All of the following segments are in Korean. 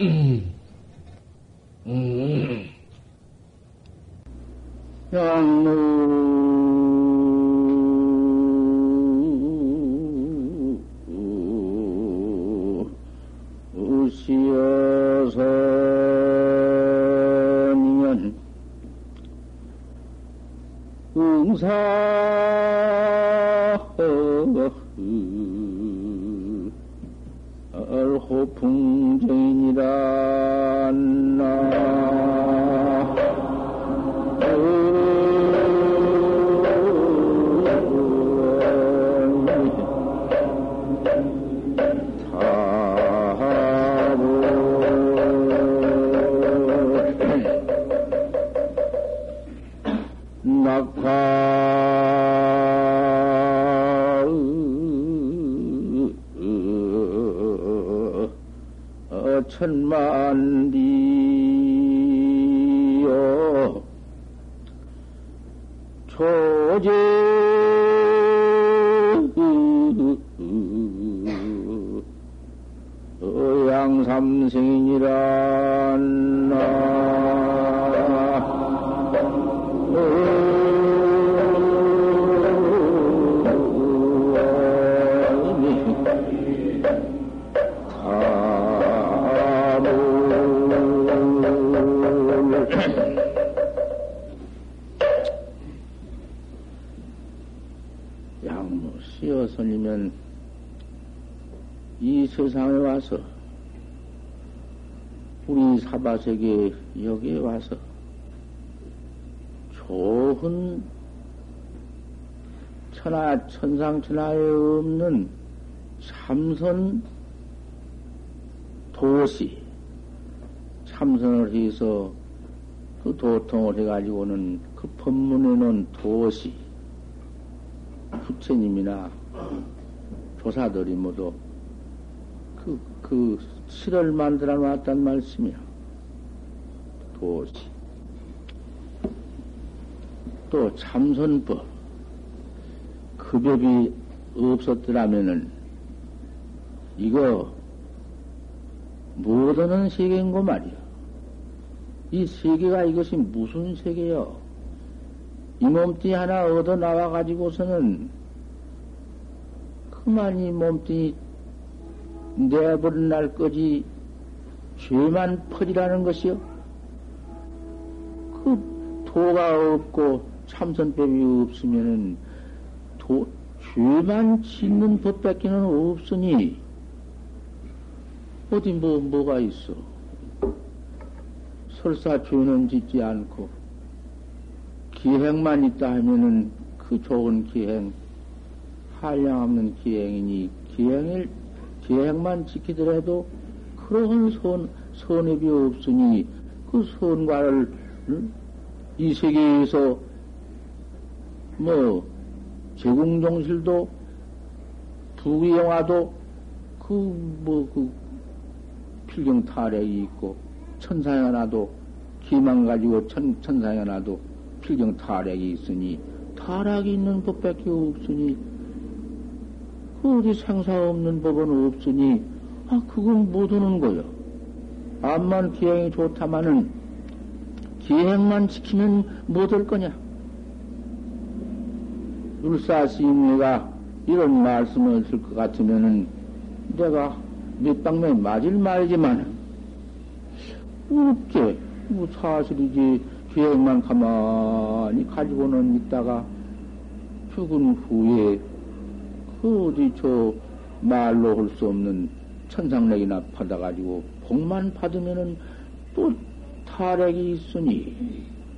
음. 음. 양무 사바세계 여기에 와서 좋은 천하 천상 천하에 없는 참선 도시 참선을 해서 그 도통을 해가지고는 그 법문에 놓은 도시 부처님이나 조사들이 모두 그, 그 실을 만들어 놨단 말씀이야. 도시. 또 참선법. 그 법이 없었더라면은 이거 못 얻는 세계인고 말이야. 이 세계가 이것이 무슨 세계요? 이 몸뚱이 하나 얻어 나와가지고서는 그만 이 몸뚱이 내버린 날까지 죄만 퍼지라는 것이요. 그 도가 없고 참선법이 없으면은 도, 죄만 짓는 법밖에는 없으니 어디 뭐 뭐가 있어? 설사 죄는 짓지 않고 기행만 있다 하면은 그 좋은 기행 한량 없는 기행이니 기행을 기행만 지키더라도 그러한 선 선업이 없으니 그 선과를 응? 이 세계에서 뭐 제궁종실도 부귀영화도 그 뭐 그 필경 탈핵이 있고 천상연화도 기만 가지고 천 천상연화도 필경 탈핵이 있으니 타락이 있는 법밖에 없으니 그 어디 생사 없는 법은 없으니 아 그건 못 오는 거요. 암만 기행이 좋다마는 기행만 지키면 못 올 거냐? 율사스님네가 이런 말씀을 쓸것 같으면은 내가 몇 방에 맞을 말이지만 없게 뭐 사실이지 기행만 가만히 가지고는 있다가 죽은 후에 그 어디 저 말로 할 수 없는 천상력이나 받아가지고 복만 받으면은 또 타락이 있으니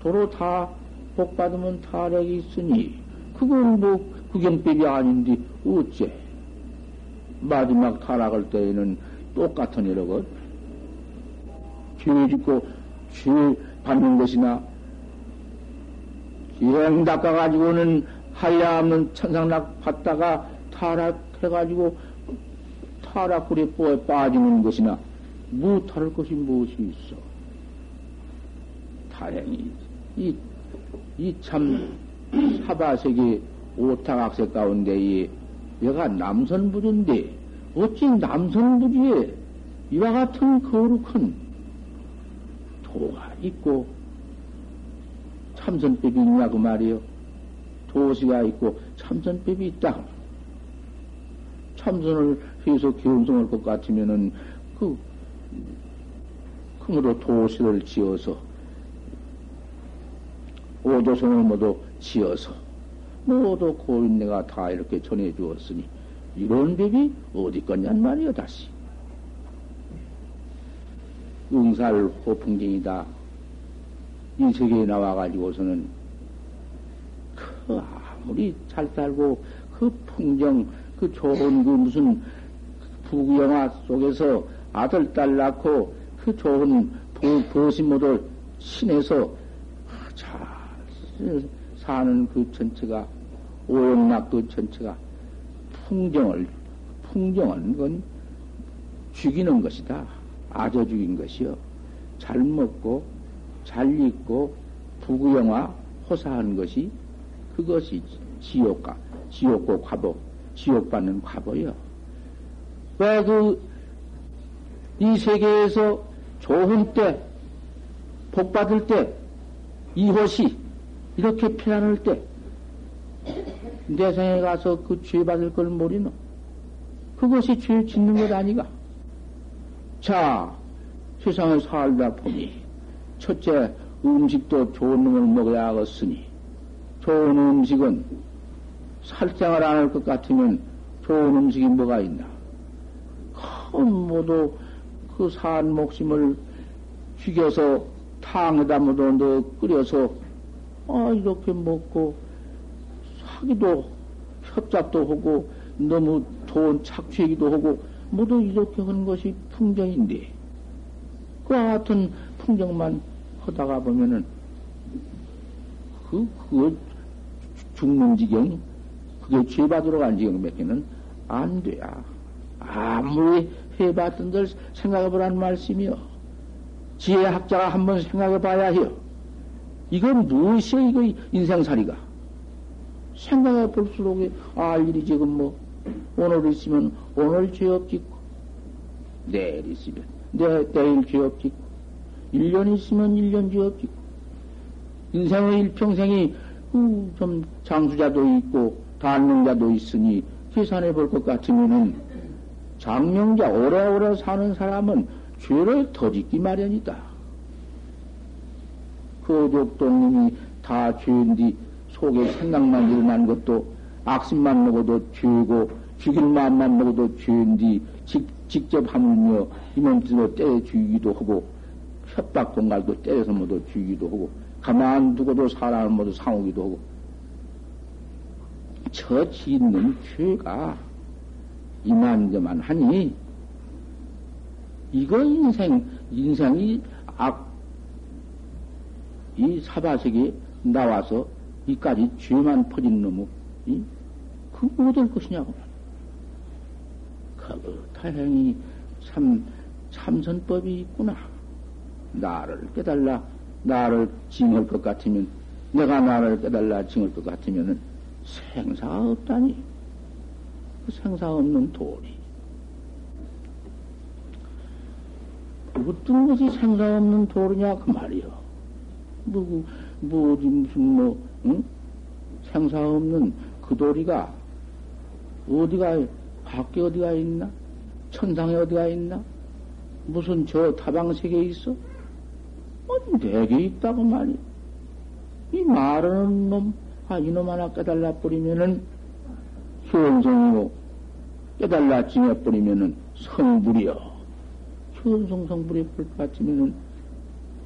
도로 다 복 받으면 타락이 있으니 그건 뭐 구경법이 아닌데 어째 마지막 타락할 때에는 똑같은 이러고 죄 짓고 죄 받는 것이나 기행 닦아가지고는 한량없는 천상락 받다가 타락해가지고 타락불에 빠지는 것이나 무탈할 것이 무엇이 있어? 다행히 이 이 참 사바세계 오타각색 가운데에 얘가 남선부주인데 어찌 남선부주에 이와 같은 거룩한 도가 있고 참선법이 있냐고 말이요. 도시가 있고 참선법이 있다. 참선을 해서 기운성할 것 같으면은 그 그으로 도시를 지어서 오도성을 모두 지어서 모두 고인네가 다 이렇게 전해 주었으니 이런 법이 어디 거냔 말이요 다시. 응살 호풍쟁이다. 이 세계에 나와가지고서는 그 아무리 잘 살고 그 풍경 그 좋은 그 무슨 부영화 속에서 아들 딸 낳고 그 좋은 버심모도 신에서 잘 사는 그 전체가 오용락 그 전체가 풍경을 풍경은 건 죽이는 것이다. 아저 죽인 것이요. 잘 먹고 잘 입고 부구영화 호사한 것이 그것이 지옥가 지옥고 과보 지옥 받는 과보요. 왜 그 이 세계에서 좋은 때, 복 받을 때, 이호시, 이렇게 편안할 때, 내 생에 가서 그 죄 받을 걸 모르노? 그것이 죄 짓는 것 아니가? 자, 세상에 살다 보니, 첫째, 음식도 좋은 놈을 먹어야 하겠으니, 좋은 음식은 살생을 안 할 것 같으면 좋은 음식이 뭐가 있나? 큰 모두 그 산 목심을 죽여서 탕에다 모두 넣어 끓여서 아 이렇게 먹고 사기도 협잡도 하고 너무 돈 착취하기도 하고 모두 이렇게 하는 것이 풍경인데 그와 같은 풍경만 하다가 보면은 그, 그거 죽는 지경 그게 죄 받으러 간 지경 몇 개는 안 돼야. 아무리 해봤던 들 생각해 보라는 말씀이요. 지혜학자가 한번 생각해 봐야 해요. 이건 무엇이요, 이거 인생살이가. 생각해 볼수록 알 일이 지금 뭐, 오늘 있으면 오늘 죄업 짓고, 내일 있으면 내, 내일 죄업 짓고, 1년 있으면 1년 죄업 짓고, 인생의 일평생이 음, 좀 장수자도 있고, 단명자도 있으니, 계산해 볼 것 같으면은, 장명자, 오래오래 사는 사람은 죄를 더 짓기 마련이다. 거족동님이 다 죄인디 속에 생각만 일어난 것도 악심만 먹어도 죄고 죽일 마음만 먹어도 죄인디 직, 직접 하물며 이몸짓으로 때려 죽이기도 하고 협박 공갈도 때려서 모두 죽이기도 하고 가만 두고도 사람을 모두 상우기도 하고. 저 짓는 죄가 이만저만 하니 이거 인생 인생이 악 이 사바세계 나와서 이까지 죄만 퍼진 놈의 이? 그거 어떨 것이냐고 그 다행히 참 참선법이 있구나 나를 깨달라 나를 징할 것 같으면 내가 나를 깨달라 징할 것 같으면은 생사가 없다니 그 생사 없는 도리 어떤 것이 생사 없는 도리냐 그 말이요. 뭐, 뭐, 어디 무슨 뭐, 응? 생사 없는 그 도리가 어디가, 밖에 어디가 있나? 천상에 어디가 있나? 무슨 저 타방세계에 있어? 어, 내게 있다고 말이야. 이 말하는 놈, 아, 이놈 하나 깨달라 버리면은 현성이고, 깨달라 징해버리면은 성불이여. 현성 성불이 볼것 같으면은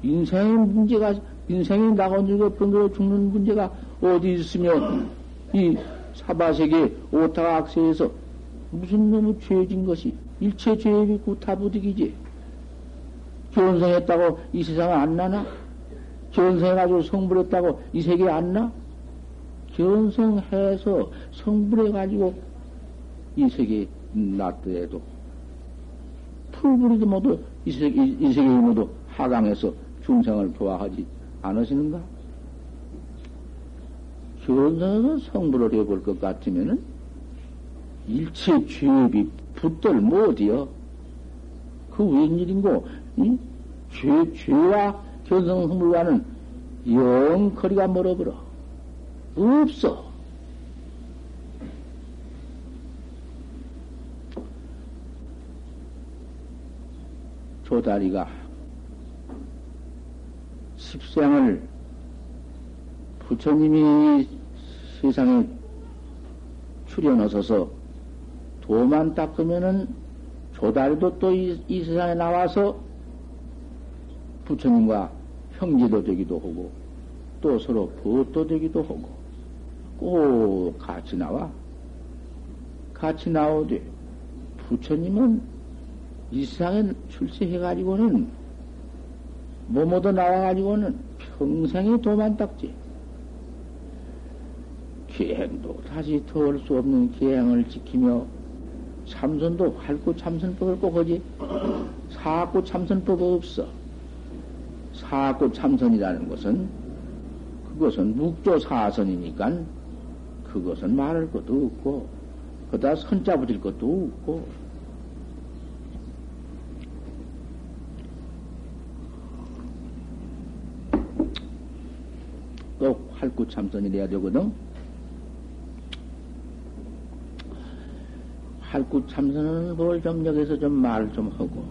인생의 문제가 인생이 나가지고 병들어 죽는 문제가 어디 있으면 이 사바세계 오타가 악세에서 무슨 놈의 죄진 것이 일체 죄업이 구타부득이지. 견성했다고 이 세상에 안 나나? 견성해가지고 성불했다고 이 세계에 안 나? 견성해서 성불해가지고 이 세계에 났더라도 풀부리도 모두 이 세계, 이 세계에 모두 하강해서 중생을 좋아하지 않으시는가? 견성에서 성불을 해볼 것 같으면은 일체 죄업이 붙들 못이요. 그그 웬일인고, 이? 죄, 죄와 견성성물과는 영 거리가 멀어버려. 없어. 조다리가 십생을 부처님이 세상에 출연하셔서 도만 닦으면은 조다리도 또이 세상에 나와서 부처님과 형제도 되기도 하고 또 서로 벗도 되기도 하고 꼭 같이 나와. 같이 나오되 부처님은 이 세상에 출세해가지고는 뭐뭐도 나와가지고는 평생이 도만 닦지. 기행도 다시 더할 수 없는 기행을 지키며 참선도 활구 참선법을 꼭 하지. 사구 참선법 없어. 사구 참선이라는 것은 그것은 묵조 사선이니까 그것은 말할 것도 없고 그다 선자 붙일 것도 없고 또 활구 참선이 돼야 되거든. 활구 참선은 뭘 정력해서 좀 말을 좀 하고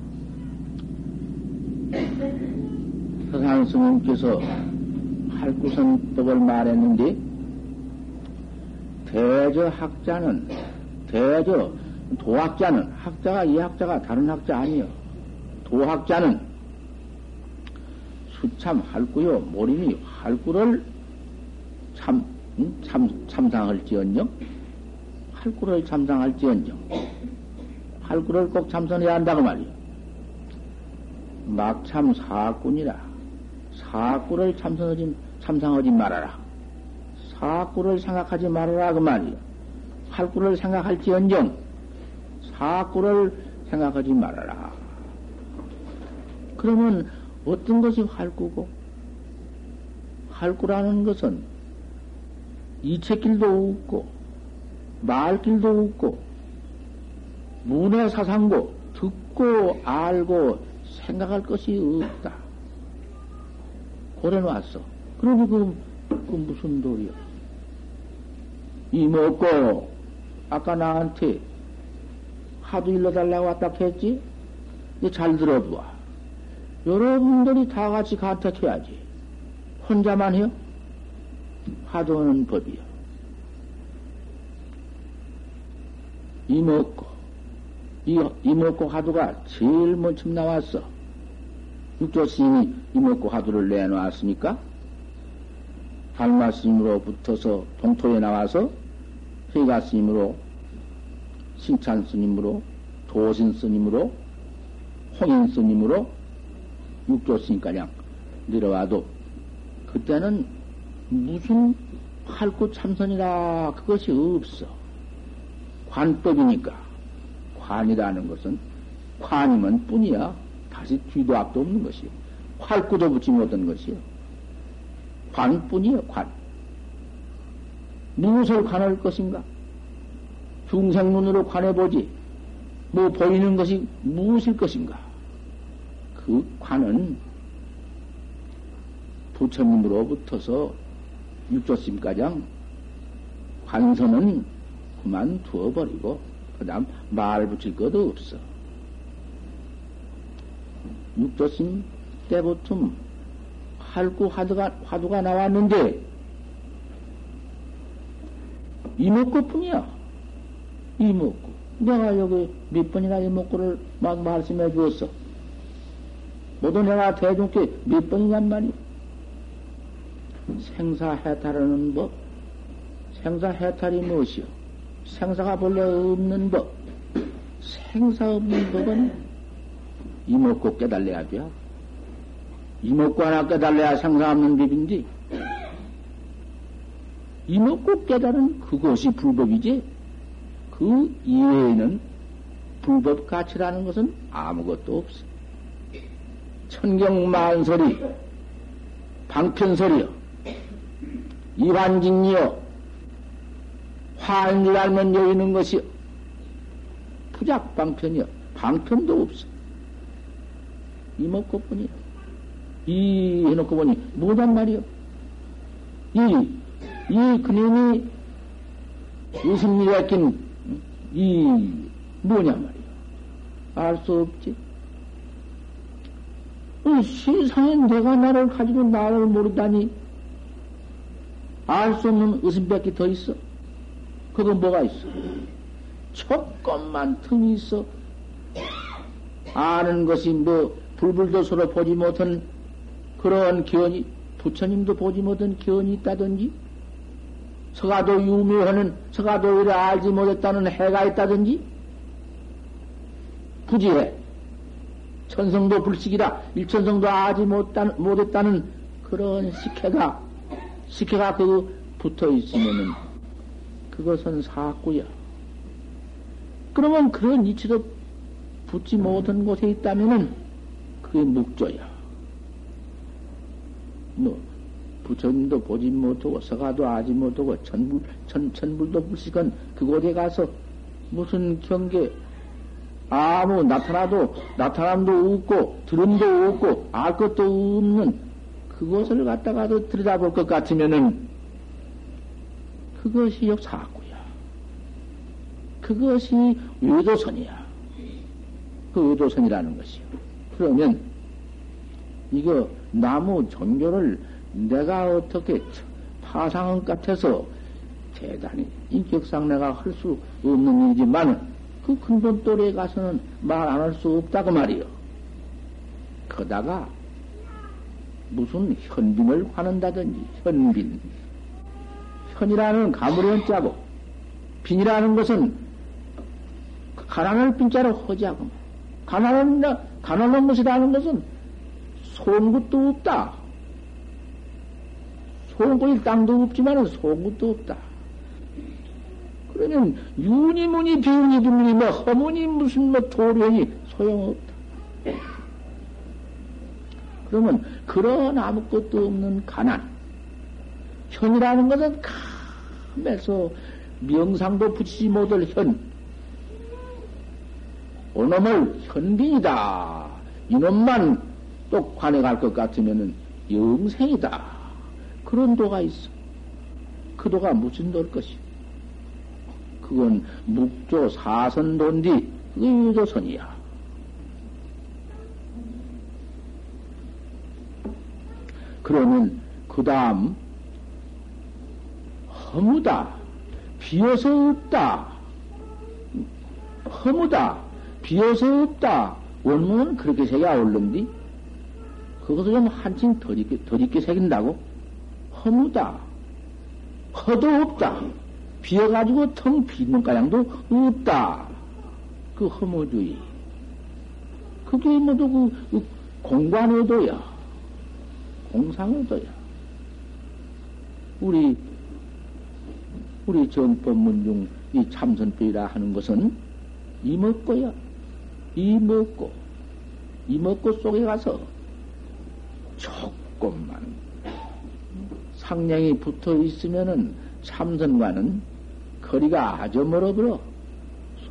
서산 스님께서 활구선법을 말했는데 대저 학자는 대저 도학자는 학자가 이 학자가 다른 학자 아니요. 도학자는 수참 할구요 모림이 할구를 참, 응? 참, 참상할지언정? 할구를 참상할지언정? 할구를 꼭 참선해야 한다고 말이야. 막참 사꾼이라. 사꾸를 참선하지, 참상하지 말아라. 사꾸를 생각하지 말아라. 그 말이야. 할구를 생각할지언정, 사꾸를 생각하지 말아라. 그러면 어떤 것이 활구고? 활구라는 것은 이책길도 없고, 말길도 없고, 문화사상고, 듣고, 알고, 생각할 것이 없다. 고래 놨어. 그러니 그, 그 무슨 도리야? 이 먹고, 아까 나한테 하도 일러달라고 왔다 했지? 잘 들어봐. 여러분들이 다 같이 간택해야지. 혼자만 해요? 화두는 법이요. 이먹고, 이, 이먹고 화두가 제일 먼저 나왔어. 육조 스님이 이먹고 화두를 내놓았으니까, 달마 스님으로 붙어서 동토에 나와서 회가 스님으로, 칭찬 스님으로, 도신 스님으로, 홍인 스님으로, 육조 스님가량 내려와도, 그때는 무슨 활구 참선이라 그것이 없어. 관법이니까. 관이라는 것은 관이면 뿐이야. 다시 뒤도 앞도 없는 것이요. 활구도 붙지 못한 것이요. 관뿐이요, 관. 무엇을 관할 것인가? 중생 눈으로 관해보지. 뭐 보이는 것이 무엇일 것인가? 그 관은 부처님으로부터서 육조심가장 관선은 그만 두어버리고 그 다음 말 붙일 것도 없어. 육조심 때부터 활구 화두가, 화두가 나왔는데 이목구 뿐이야. 이목구. 내가 여기 몇 번이나 이목구를 막 말씀해 주었어. 모두 내가 대중께 몇 번이냔 말이야. 생사해탈하는 법. 생사해탈이 무엇이요? 생사가 본래 없는 법. 생사 없는 법은 이먹고 깨달래야 돼. 이먹고 하나 깨달래야 생사 없는 법인데, 이먹고 깨달은 그것이 불법이지, 그 이외에는 불법 가치라는 것은 아무것도 없어. 천경만소리, 방편소리요. 이환직이요. 화인 줄 알면 여기는 것이 부작방편이요. 방편도 없어. 이먹고뿐이야. 이 해놓고 보니 뭐단 말이요? 이, 이 그림이 의심리가 낀이 뭐냐 말이요? 알 수 없지. 세상에 내가 나를 가지고 나를 모르다니 알 수 없는 의심밖에 더 있어? 그건 뭐가 있어? 조금만 틈이 있어. 아는 것이 뭐 불불도 서로 보지 못한 그런 기원이 부처님도 보지 못한 기원이 있다든지 서가도 유묘하는 서가도를 알지 못했다는 해가 있다든지 부지해 천성도 불식이라 일천성도 알지 못했다는 그런 식혜가 그 붙어 있으면은 그것은 사구야. 그러면 그런 이치도 붙지 못한 곳에 있다면은 그게 묵조야. 뭐, 부처님도 보지 못하고, 서가도 아지 못하고, 천불, 천, 천불도 불식은 그곳에 가서 무슨 경계, 아무 나타나도, 나타남도 없고, 들음도 없고, 알 것도 없는 그것을 갖다가도 들여다볼 것 같으면은, 그것이 역사구야. 그것이 외도선이야. 그 외도선이라는 것이요. 그러면, 이거, 나무 종교를 내가 어떻게 파상은 같아서 대단히 인격상 내가 할 수 없는 일이지만 그 근본 또래에 가서는 말 안 할 수 없다고 말이요. 그러다가 무슨 현빈을 화는다든지 현빈 현이라는 가물이 자고 빈이라는 것은 가난을 빈자로 허지하고 가난한 가난한 것이라는 것은 것도 없다. 것일 땅도 없지만은 것도 없다. 그러면 윤이 무니 비운이 비문이 뭐 허문이 무슨 뭐 도련이 소용없다. 그러면 그런 아무것도 없는 가난 현이라는 것은 감에서 명상도 붙이지 못할 현 오놈을 현빈이다 이놈만 또 관에 갈것 같으면은 영생이다. 그런 도가 있어. 그 도가 무슨 도일 것이? 그건 묵조 그게 유도선이야. 그러면 그 다음 허무다. 비어서 없다. 허무다. 비어서 없다. 원문은 그렇게 새야 올른디 그것을 좀 한층 더 있게, 더 있게 새긴다고? 허무다. 허도 없다. 비어가지고 텅 비는 가량도 없다. 그 허무주의. 그게 모두 그, 그 공관의도야. 공상의도야. 우리, 우리 정법문 중 이 참선법이라 하는 것은 이먹고야. 이먹고. 이먹고 속에 가서 조금만 상냥이 붙어 있으면은 참선과는 거리가 아주 멀어버려.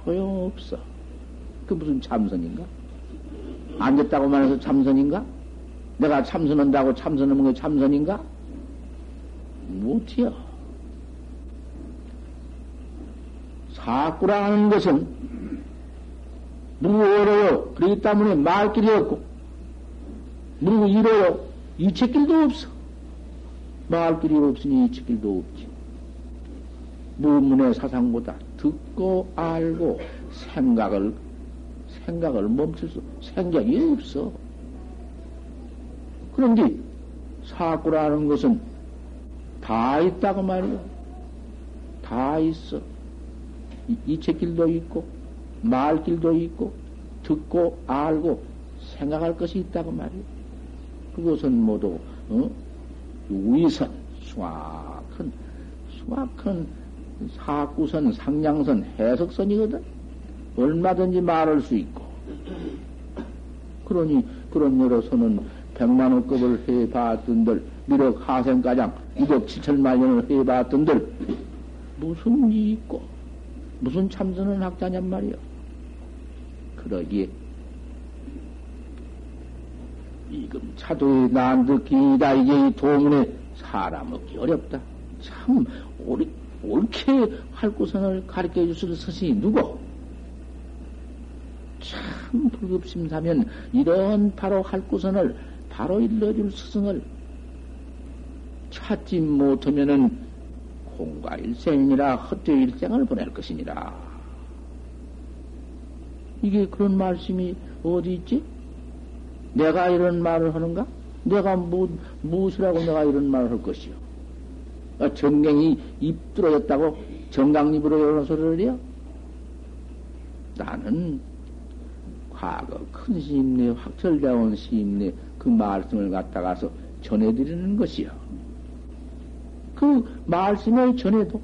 소용없어. 그 무슨 참선인가? 앉았다고만 해서 참선인가? 내가 참선한다고 참선하는 게 참선인가? 못해요. 사꾸라는 것은 무어려요. 그렇기 때문에 말길이 없고, 그리고 이래요. 이책길도 없어. 말길이 없으니 이책길도 없지. 무문의 사상보다 듣고 알고 생각을, 생각을 멈출 수, 생각이 없어. 그런데 사고라는 것은 다 있다고 말이야. 다 있어. 이책길도 있고, 말길도 있고, 듣고 알고 생각할 것이 있다고 말이야. 그것은 모두 어? 위선 수확한 수확한 사구선 상냥선 해석선이거든 얼마든지 말할 수 있고 그러니 그런 여로서는 백만원급을 해봤던들 미륵 하생가장 2억 7천만 년을 해봤던들 무슨 이 있고 무슨 참선은 학자냔 말이요 그러기에 지금 차도에 난득기다 이게 도문에 사람 얻기 어렵다. 참 옳, 옳게 할 구선을 가르쳐 주실 스승이 누구? 참 불급심사면 이런 바로 할 구선을 바로 일러줄 스승을 찾지 못하면은 공과 일생이라 헛되이 일생을 보낼 것이니라. 이게 그런 말씀이 어디 있지? 내가 이런 말을 하는가? 내가 무, 무엇이라고 내가 이런 말을 할 것이요? 아, 정경이 입 뚫어졌다고 정강입으로 이런 소리를 해요? 나는 과거 큰 시임내, 확철대원 시임내 그 말씀을 갖다가서 전해드리는 것이요. 그 말씀을 전해도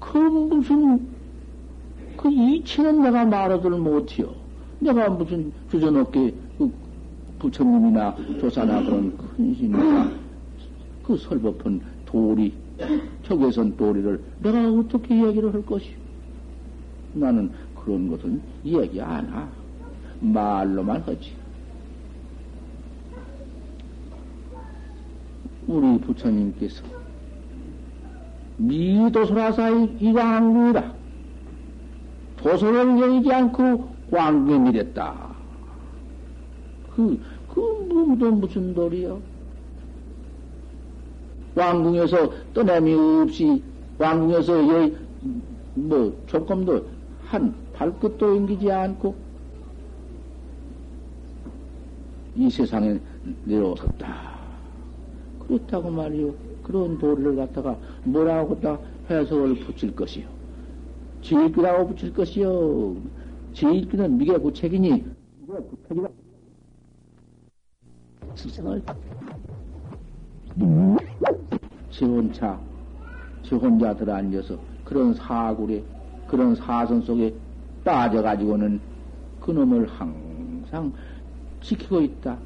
그 무슨 그 이치는 내가 말하들 못해요. 내가 무슨 주저넘게 그 부처님이나 조사나 그런 큰 신이나 그 설법한 도리, 적외선 도리를 내가 어떻게 이야기를 할 것이오? 나는 그런 것은 이야기 안 하. 말로만 하지. 우리 부처님께서 미도소라사의 이광ang이라 도소를 여기지 않고 왕궁에 미랬다. 그, 그, 무도 무슨 도리요? 왕궁에서 떠남이 없이, 왕궁에서 여기, 뭐, 조금도 한 발끝도 옮기지 않고, 이 세상에 내려오셨다. 그렇다고 말이요. 그런 도리를 갖다가 뭐라고 다 해석을 붙일 것이요. 지익이라고 붙일 것이요. 제일기는 미개 구책이니, 미개 구책이라. 스승을, 지 혼자, 지 혼자 들어 앉아서 그런 사굴에, 그런 사선 속에 빠져가지고는 그놈을 항상 지키고 있다.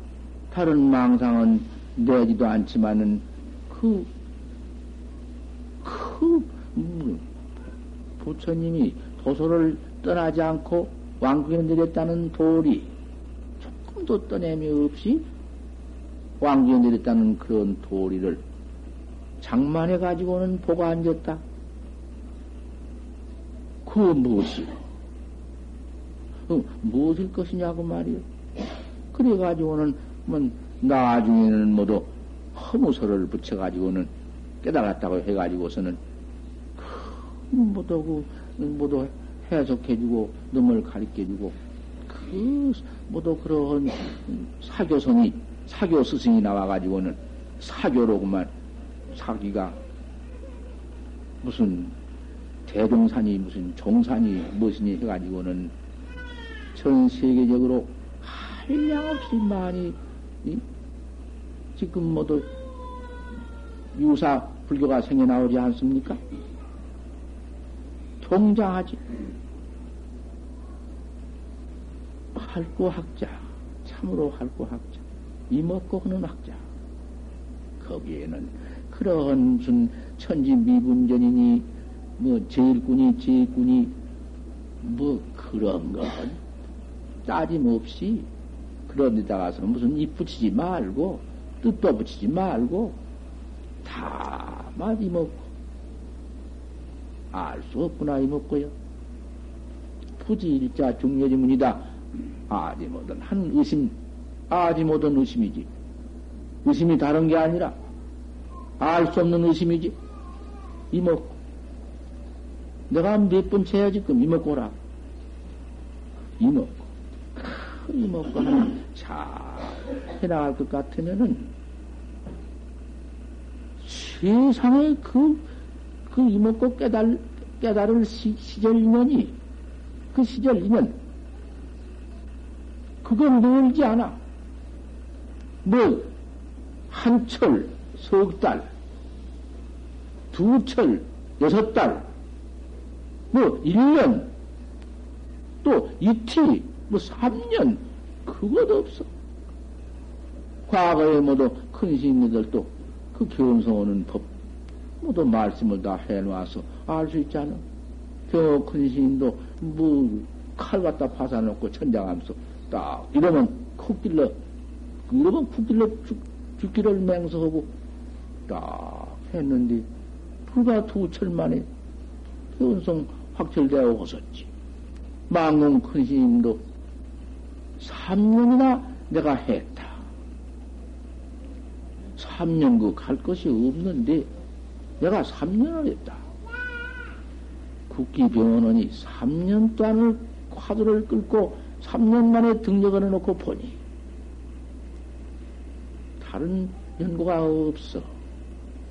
다른 망상은 내지도 않지만은 그, 그, 음, 부처님이 도소를 떠나지 않고 왕궁에 내렸다는 도리, 조금도 떠냄이 없이 왕궁에 내렸다는 그런 도리를 장만해 가지고는 보고 앉았다. 그 무엇이요? 그 무엇일 것이냐고 말이요. 그래 가지고는 뭐 나중에는 모두 허무서를 붙여 가지고는 깨달았다고 해 가지고서는 그 모두 그 모두 해석해주고 놈을 가르쳐주고 그 모두 그런 사교성이 사교 스승이 나와가지고는 사교로구만 사기가 무슨 대종산이 무슨 종산이 무엇이니 해가지고는 전 세계적으로 한량없이 많이 이? 지금 모두 유사 불교가 생겨나오지 않습니까? 통장하지. 할구 학자, 참으로 할구 학자, 이먹고 하는 학자. 거기에는 그러한 무슨 천지 미분전이니, 뭐, 제일꾼이, 제일꾼이, 뭐, 그런 건 따짐 없이 그런 데다 가서는 무슨 입 붙이지 말고, 뜻도 붙이지 말고, 다 마디 먹고, 알 수 없구나 이먹고요. 부지 일자 중요지문이다. 아지 못한 한 의심, 아지 못한 의심이지. 의심이 다른 게 아니라 알 수 없는 의심이지. 이먹고. 내가 몇 번 채야 지금 이먹고라. 이먹 고. 이먹고 하면 잘 해나갈 것 같으면은 세상에 그, 그 이먹고 깨달, 깨달을 시, 시절이면이, 그 시절이면, 그건 멀지 않아. 뭐, 한 철, 석 달, 두 철, 여섯 달, 뭐, 일 년, 또 이틀, 뭐, 삼 년, 그것도 없어. 과거에 모두 큰 스님들도 그 견성하는 법, 모두 말씀을 다 해놓아서 알 수 있잖아. 겨큰 스님도 뭐 칼 갖다 파사놓고 천장하면서 딱 이러면 콕길러, 그러면 콕길러 죽, 죽기를 맹서하고 딱 했는데, 불과 두 철 만에 현성 확철되어 오셨지. 망공 큰 스님도 3년이나 내가 했다. 3년 그갈 것이 없는데 내가 3년을 했다. 국기병원원이 3년 동안을 화두를 끌고 3년 만에 등력을 해놓고 보니 다른 연고가 없어.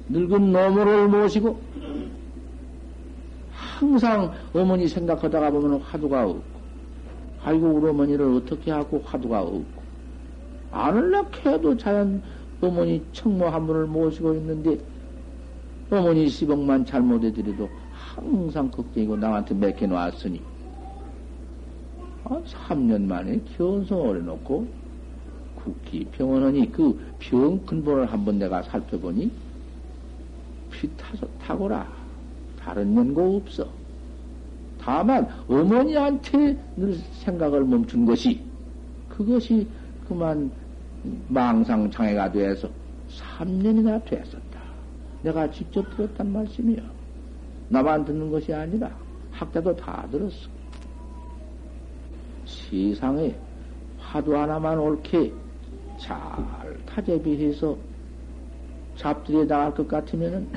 늙은 노모를 모시고 항상 어머니 생각하다가 보면 화두가 없고 아이고 우리 어머니를 어떻게 하고 화두가 없고. 안을락 해도 자연 어머니 청모 한 분을 모시고 있는데 어머니 시복만 잘못해드려도 항상 걱정이고 남한테 맡겨놓았으니. 아, 3년 만에 견성을 해놓고 국기 병원원이 그 병 근본을 한번 내가 살펴보니 피 타서 타고라. 다른 연고 없어. 다만 어머니한테 늘 생각을 멈춘 것이 그것이 그만 망상 장애가 돼서 3년이나 됐었다. 내가 직접 들었단 말씀이요. 나만 듣는 것이 아니라 학자도 다 들었어. 세상에 화두 하나만 옳게 잘 타제비해서 잡들여 나갈 것 같으면은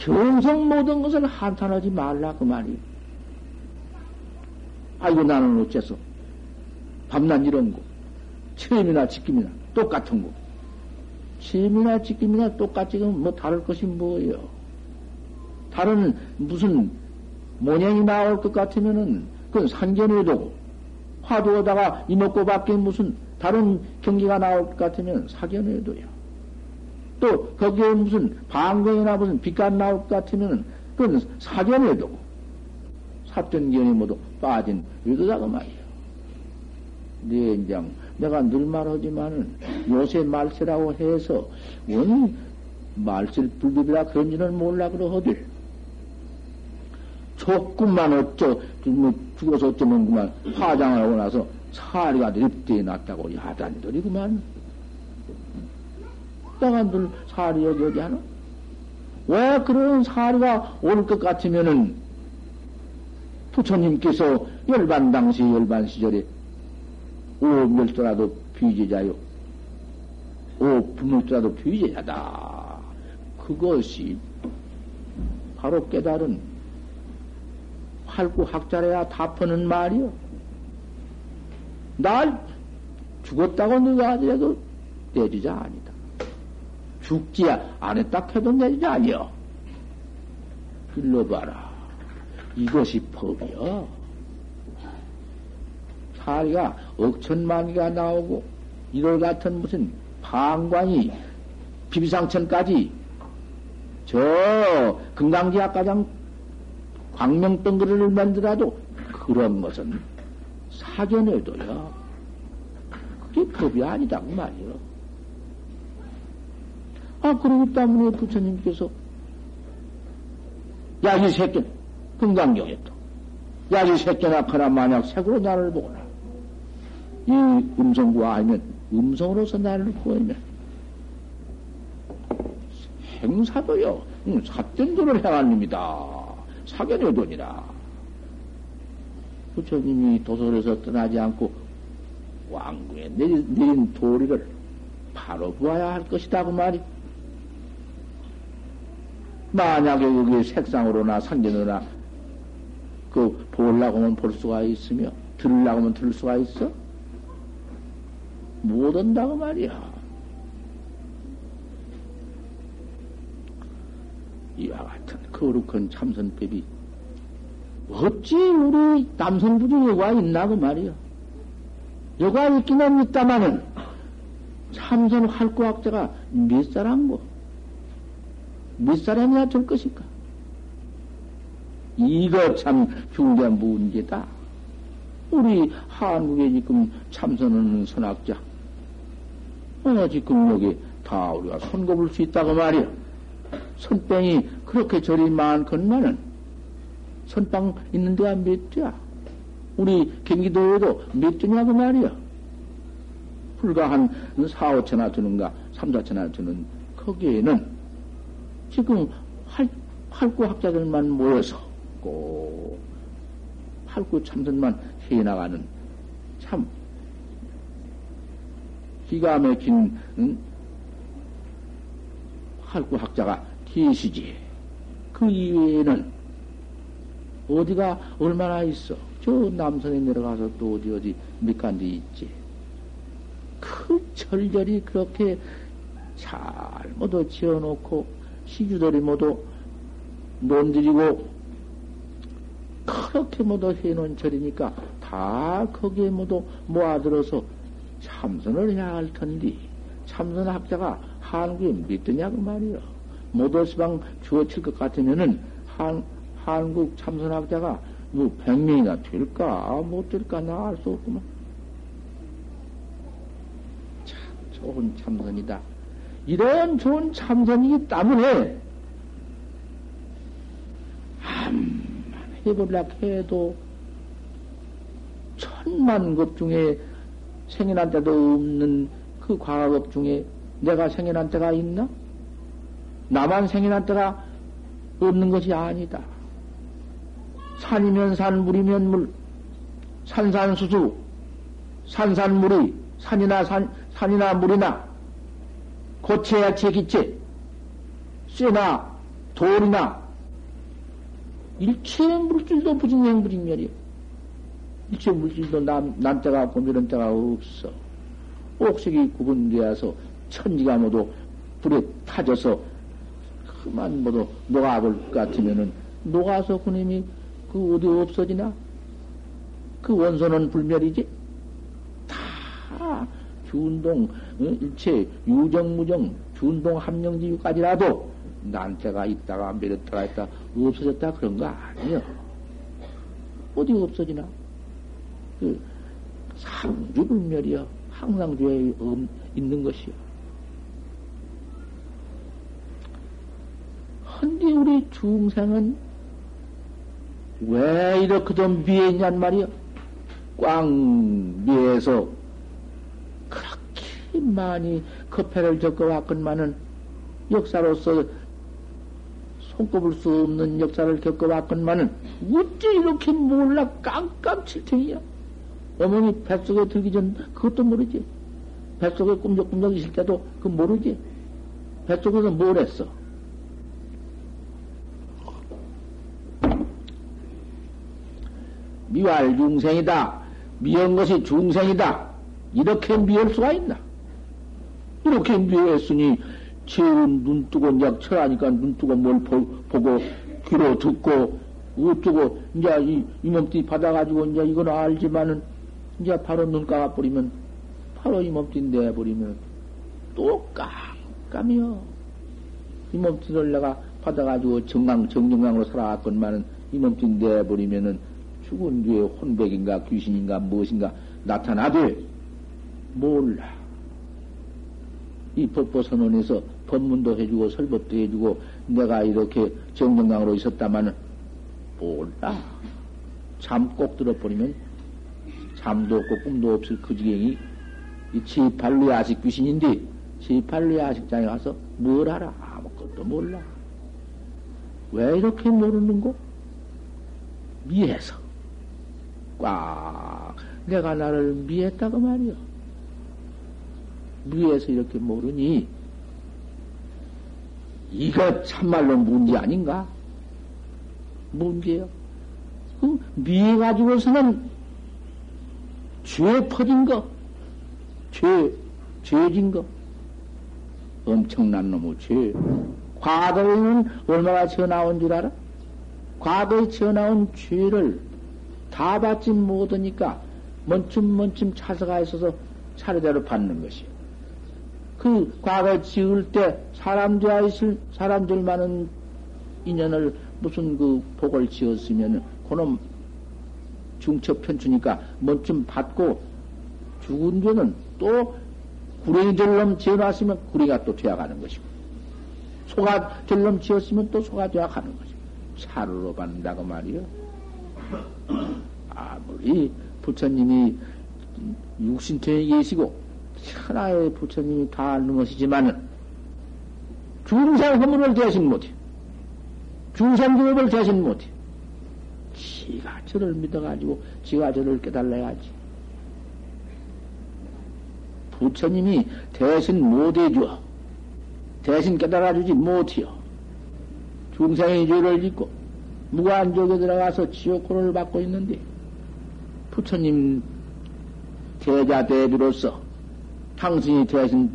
경성 모든 것을 한탄하지 말라 그 말이. 아이고 나는 어째서 밤낮 이런 거 체험이나 지킴이나 똑같은 거. 체험이나 지킴이나 똑같지 뭐 다를 것이 뭐예요? 다른 무슨 모양이 나올 것 같으면은 그건 산견에도 화두에다가 이먹고 밖에 무슨 다른 경기가 나올 것 같으면 사견에도요. 또 거기에 무슨 방광이나 무슨 빛깔 나올 것 같으면 그건 사견에도 삽전견이 모두 빠진 의도다가 말이야. 네 내가 늘 말하지만은 요새 말세라고 해서 원 말세 불법이라 그런지는 몰라 그러거들. 조금만 어쩌 뭐 죽어서 어쩌면 그만 화장을 하고 나서 사리가 립대에 났다고 야단들이구만. 내가 사리 여기 어디 하나? 왜 그런 사리가 올 것 같으면은 부처님께서 열반 당시 열반 시절에 오멸도라도 비제자요. 오불멸도라도 비제자다. 그것이 바로 깨달은 활구학자래야 답하는 말이요. 날 죽었다고 누가 하더라도 내주자 아니다. 죽지 않았다 해도 내주자 아니여. 일러봐라. 이것이 법이여. 사리가 억천만기가 나오고 이럴 같은 무슨 방광이 비비상천까지 저 금강지하 가장 광명덩그리를 만들어도 그런 것은 사견에도요. 그게 법이 아니다 그 말이요. 아 그러기 때문에 부처님께서 야이 새끼 금강경에 또 야이 새끼나 커나 만약 색으로 나를 보거나 이 음성구와 아니면 음성으로서 나를 구하면 행사도요 음, 삿전도를 행합니다. 사견의 돈이라. 부처님이 도솔에서 떠나지 않고 왕궁에 내린, 내린 도리를 바로 보아야 할 것이다 그 말이 만약에 그게 색상으로나 상견으로나 그 보려고 하면 볼 수가 있으며 들으려고 하면 들을 수가 있어? 못 온다고 말이야. 이와 같은 거룩한 참선법이 어찌 우리 남성부중 여가 있나 그 말이야. 여가 있기는 있다마는 참선 활구학자가 몇 사람고 몇 사람이나 될 것일까? 이거 참 중대한 문제다. 우리 한국에 지금 참선하는 선학자 어, 지금 여기 다 우리가 손꼽을 수 있다고 말이야. 선병이 그렇게 저리 많건만은 선빵 있는 데가 몇 대야? 우리 경기도에도 몇 대냐고 말이야. 불과 한 4, 5천나 드는가, 3, 4천나 드는 거기에는 지금 활, 활구 학자들만 모여서 꼭 활구 참선만 해나가는 참 기가 막힌 응? 활구 학자가 계시지. 그 이외에는 어디가 얼마나 있어? 저 남선에 내려가서 또 어디 어디 밑간데 있지. 그 절절히 그렇게 잘 모두 지어놓고 시주들이 모두 논들이고 그렇게 모두 해놓은 절이니까 다 거기에 모두 모아들어서 참선을 해야 할 텐데 참선 학자가 한국에 믿더냐고 말이요. 모두 시방 주어칠 것 같으면은 한, 한국 참선학자가 뭐 100명이나 될까? 못 될까? 나 알 수 없구만. 참 좋은 참선이다. 이런 좋은 참선이기 때문에 암만 해보려 해도 천만 것 중에 생일한 때도 없는 그 과거업 중에 내가 생일한 때가 있나? 나만 생일한 때가 없는 것이 아니다. 산이면 산, 물이면 물, 산산수수, 산산물이, 산이나 산, 산이나 물이나, 고체야 체기체, 쇠나 돌이나, 일체 물질도 부진행 부진멸이요. 일체 물질도 남, 남자가 이런 때가 없어. 옥색이 구분되어서 천지가 모두 불에 타져서 그만 모두 녹아볼 것 같으면은 녹아서 그님이 그 어디 없어지나? 그 원소는 불멸이지? 다 준동, 어? 일체 유정무정, 준동 함령지유까지라도 난때가 있다가 매렸다가 있다 없어졌다 그런 거 아니요. 어디 없어지나? 그 상주불멸이요. 항상 주에 있는 것이요. 헌데 우리 중생은 왜 이렇게도 미했냔 말이요? 꽝 미해서 많이 커패를 겪어왔건만은 역사로서 손꼽을 수 없는 역사를 겪어왔건만은 어찌 이렇게 몰라 깜깜칠테이야? 어머니 뱃속에 들기 전 그것도 모르지. 뱃속에 꿈적꿈적 있을 때도 그 모르지. 뱃속에서 뭘 했어? 미활 중생이다. 미한 것이 중생이다. 이렇게 미할 수가 있나? 이렇게 미했으니, 지은 눈 뜨고, 이제 철하니까 눈 뜨고 뭘 보, 고 귀로 듣고, 어쩌고, 이제 이, 이 몸띠 받아가지고, 이제 이건 알지만은, 이제 바로 눈 감아버리면, 바로 이 몸띠 내버리면, 또 깜깜이요. 이 몸띠를 내가 받아가지고 정강, 정정강으로 살아왔건만은, 이 몸띠 내버리면은, 죽은 뒤에 혼백인가 귀신인가 무엇인가 나타나되 몰라. 이 법보선언에서 법문도 해주고 설법도 해주고 내가 이렇게 정정강으로 있었다마는 몰라. 잠 꼭 들어버리면 잠도 없고 꿈도 없을 그 지경이 이 지팔루의 아식 귀신인데 지팔루의 아식장에 가서 뭘 알아? 아무것도 몰라. 왜 이렇게 모르는고? 미해서. 꽉 내가 나를 미했다고 말이요. 미해서 이렇게 모르니 이거 참말로 문제 아닌가? 문제요. 그 미해 가지고서는 죄 퍼진 거, 죄 죄진 거, 엄청난 놈의 죄. 과거에는 얼마나 지어 나온 줄 알아? 과거에 지어 나온 죄를 다 받지 못하니까 먼춤먼춤 차서가 있어서 차례대로 받는 것이요. 그 과거 지을 때 사람 되어 있을 사람들만은 인연을 무슨 그 복을 지었으면 그놈 중첩 편추니까 먼춤 받고 죽은 죄는 또 구렁이 될놈 지어놨으면 구렁이가 또 되어가는 것이고 소가 될놈 지었으면 또 소가 되어가는 것이고 차로로 받는다고 말이요. 아무리 부처님이 육신천에 계시고 천하의 부처님이 다 아는 것이지만 중생 허물을 대신 못해. 중생 교업을 대신 못해. 지가 저를 믿어가지고 지가 저를 깨달아야지. 부처님이 대신 못해줘. 대신 깨달아주지 못해요. 중생의 죄를 짓고 무관족에 들어가서 지옥고를 받고 있는데 부처님 제자 대비로서 당신이 대신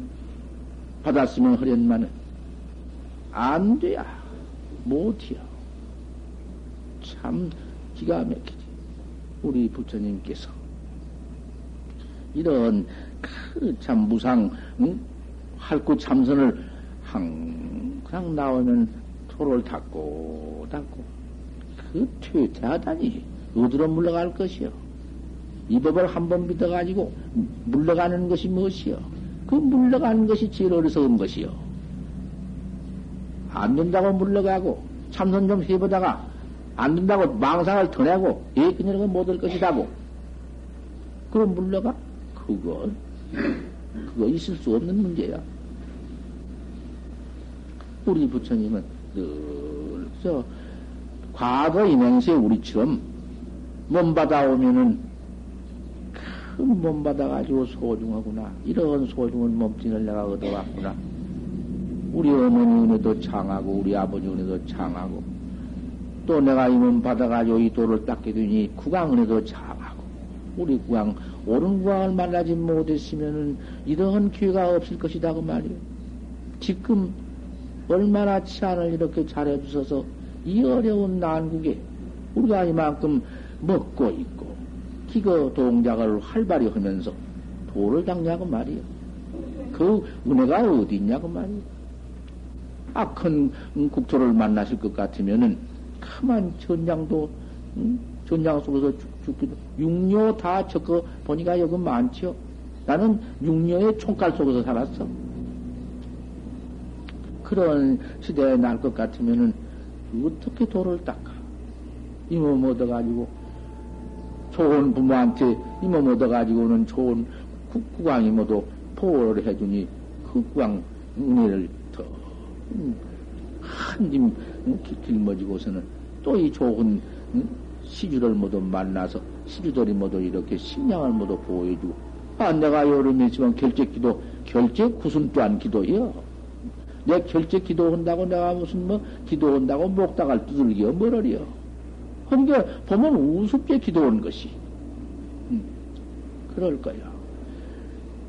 받았으면 하련만은 안 돼야 못해요. 참 기가 막히지. 우리 부처님께서 이런 참 무상 응? 할구 참선을 항상 나오면 토를 닦고 닦고 그 퇴퇴하다니 어디로 물러갈 것이요? 이 법을 한 번 믿어가지고 물러가는 것이 무엇이요? 그 물러가는 것이 제일 어리석은 것이요. 안 된다고 물러가고 참선 좀 해보다가 안 된다고 망상을 더 내고 예, 그녀는 못할 것이다고 그럼 물러가? 그거 그거 있을 수 없는 문제야. 우리 부처님은 늘 저 과거 인행세 우리처럼 몸 받아오면은 큰 몸 받아가지고 소중하구나. 이런 소중한 몸뚱이를 내가 얻어왔구나. 우리 어머니 은혜도 장하고, 우리 아버지 은혜도 장하고, 또 내가 이 몸 받아가지고 이 도를 닦게 되니 구강 은혜도 장하고, 우리 구강, 옳은 구강을 만나지 못했으면은 이러한 기회가 없을 것이다, 그 말이에요. 지금 얼마나 치안을 이렇게 잘해주셔서 이 어려운 난국에 우리가 이만큼 먹고 있고, 기거 동작을 활발히 하면서 도를 닦냐고 말이요. 그 은혜가 어디 있냐고 말이요. 악한 국토를 만나실 것 같으면은 가만 전장도 응? 전장 속에서 죽, 기도 육녀 다 적어 보니까 여기 많죠. 나는 육녀의 총칼 속에서 살았어. 그런 시대에 날 것 같으면은 어떻게 도를 닦아? 이몸 얻어가지고 좋은 부모한테 이몸 얻어가지고는 좋은 국왕이 모두 보호를 해주니 그 국왕 은혜를 더 한짐 길머지고서는 또 이 좋은 시주를 모두 만나서 시주들이 모두 이렇게 식량을 모두 보호해주고 아 내가 여름에 지금 결제 기도 결제 구순 또한 기도요. 내 결제 기도한다고 내가 무슨 뭐 기도한다고 목다갈 두들겨 뭐러리요. 그러니까 보면 우습게 기도한 것이. 음, 그럴 거야.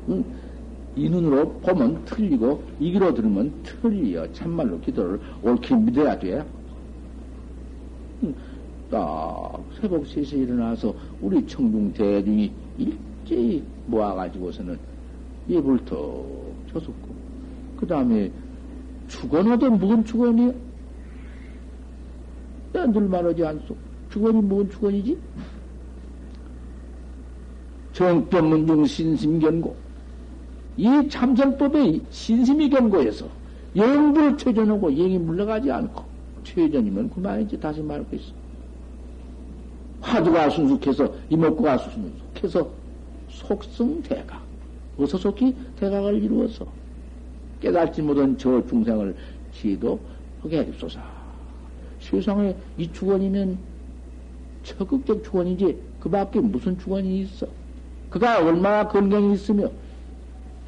음, 이 눈으로 보면 틀리고 이 귀로 들으면 틀려. 참말로 기도를 옳게 믿어야 돼. 음, 딱 새벽 3시에 일어나서 우리 청중 대중이 일제히 모아가지고서는 예불 턱 쳤었고 그 다음에 축원하도 무슨 축원이야? 늘 말하지 않소. 축원이 뭔 축원이지? 정법문중 신심견고. 이 참선법의 신심이 견고해서 영불 최전하고 영이 물러가지 않고 최전이면 그만이지 다시 거 있어. 화두가 순숙해서 이목구가 순숙해서 속성대각 어서 속히 대각을 이루어서 깨달지 못한 저 중생을 지도 하게 해주소서. 세상에 이 주원이면 적극적 주원이지 그 밖에 무슨 주원이 있어? 그가 얼마나 건강이 있으며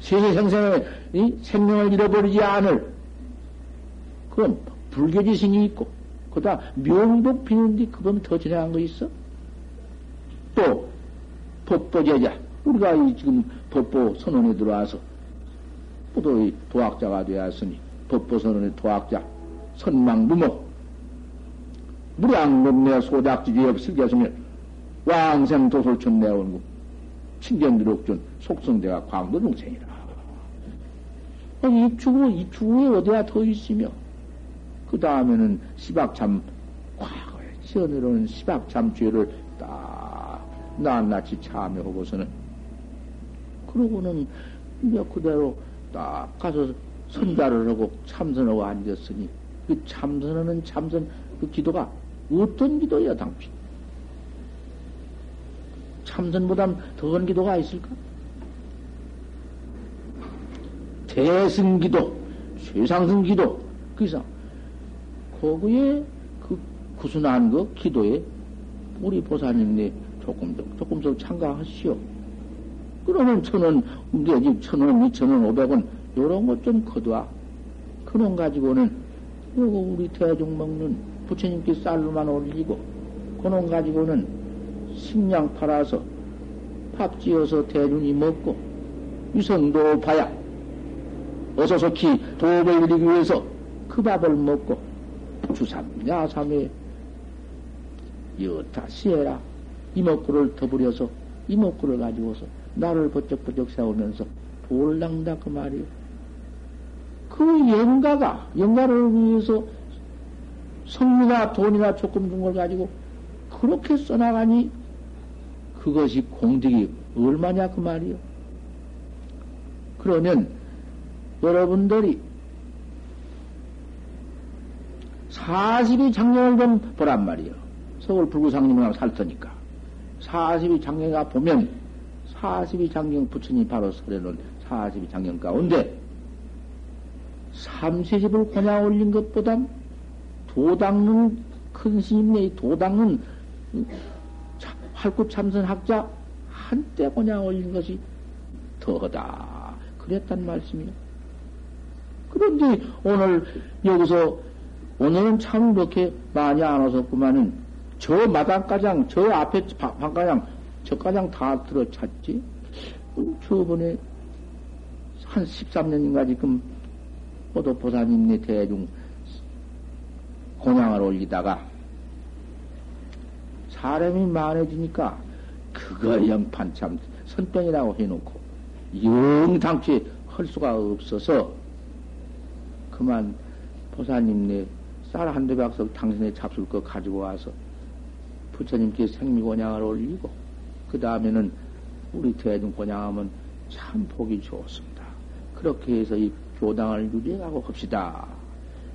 세세 생생의 생명을 잃어버리지 않을 그건 불교지신이 있고 그다 명복 비는데 그건 더 진행한 거 있어? 또 법보제자 우리가 이 지금 법보 선언에 들어와서 또 도학자가 되었으니 법보 선언의 도학자 선망부모 무량겁내 소작지지 없을 계으면 왕생 도솔천 내온 친견드록준 속성대가 광도동생이라. 이 추구, 이 추구에 어디가 더 있으며, 그 다음에는 시박참, 과거에 지어내려오는 시박참 죄를 딱 낱낱이 참여하고서는, 그러고는 이제 그대로 딱 가서 선자를 하고 참선하고 앉았으니, 그 참선하는 참선, 그 기도가 어떤 기도야, 당신? 참선보다 더한 기도가 있을까? 대승 기도, 최상승 기도, 그 이상. 거기에 그 구순한 거 기도에 우리 보사님네 조금씩, 조금씩 참가하시오. 그러면 천 원, 우리 집천 원, 이천 원, 오백 원, 요런 것 좀 거둬. 그놈 가지고는, 요거 우리 대중 먹는 부처님께 쌀로만 올리고, 그놈 가지고는 식량 팔아서 밥 지어서 대중이 먹고, 위성도 봐야, 어서 속히 도움을 드리기 위해서 그 밥을 먹고, 주삼, 야삼에 여타 시해라. 이목구를 더부려서 이목구를 가지고서 나를 버쩍버쩍 세우면서 돌을 낭다 그 말이요. 그 영가가 영가를 위해서 성미나 돈이나 조금 준 걸 가지고 그렇게 써나가니 그것이 공덕이 얼마냐 그 말이요. 그러면 여러분들이 40이 작년을 좀 보란 말이요. 서울 불구상님을 살 테니까. 40이 장경가 보면 42 장경 부처님 바로 설해놓은 42 장경 가운데 30집을 권양 올린 것보다 도닦는 큰 스님네 도닦는 활구참선 학자 한때 권양 올린 것이 더하다. 그랬단 말씀이요. 그런데 오늘 여기서 오늘은 참 그렇게 많이 안 왔었구만은 저 마당가장, 저 앞에 방가장, 저가장 다 들어찼지. 저번에 한 13년인가 지금 호도보사님네 대중 공양을 올리다가 사람이 많아지니까 그거 영판 참 선병이라고 해놓고 영당치 할 수가 없어서 그만 보사님 네 쌀 한 두 박석 당신의 잡술 거 가지고 와서 부처님께 생미곤양을 올리고, 그 다음에는 우리 대중 곤양하면 참 보기 좋습니다. 그렇게 해서 이 교당을 유지하고 합시다.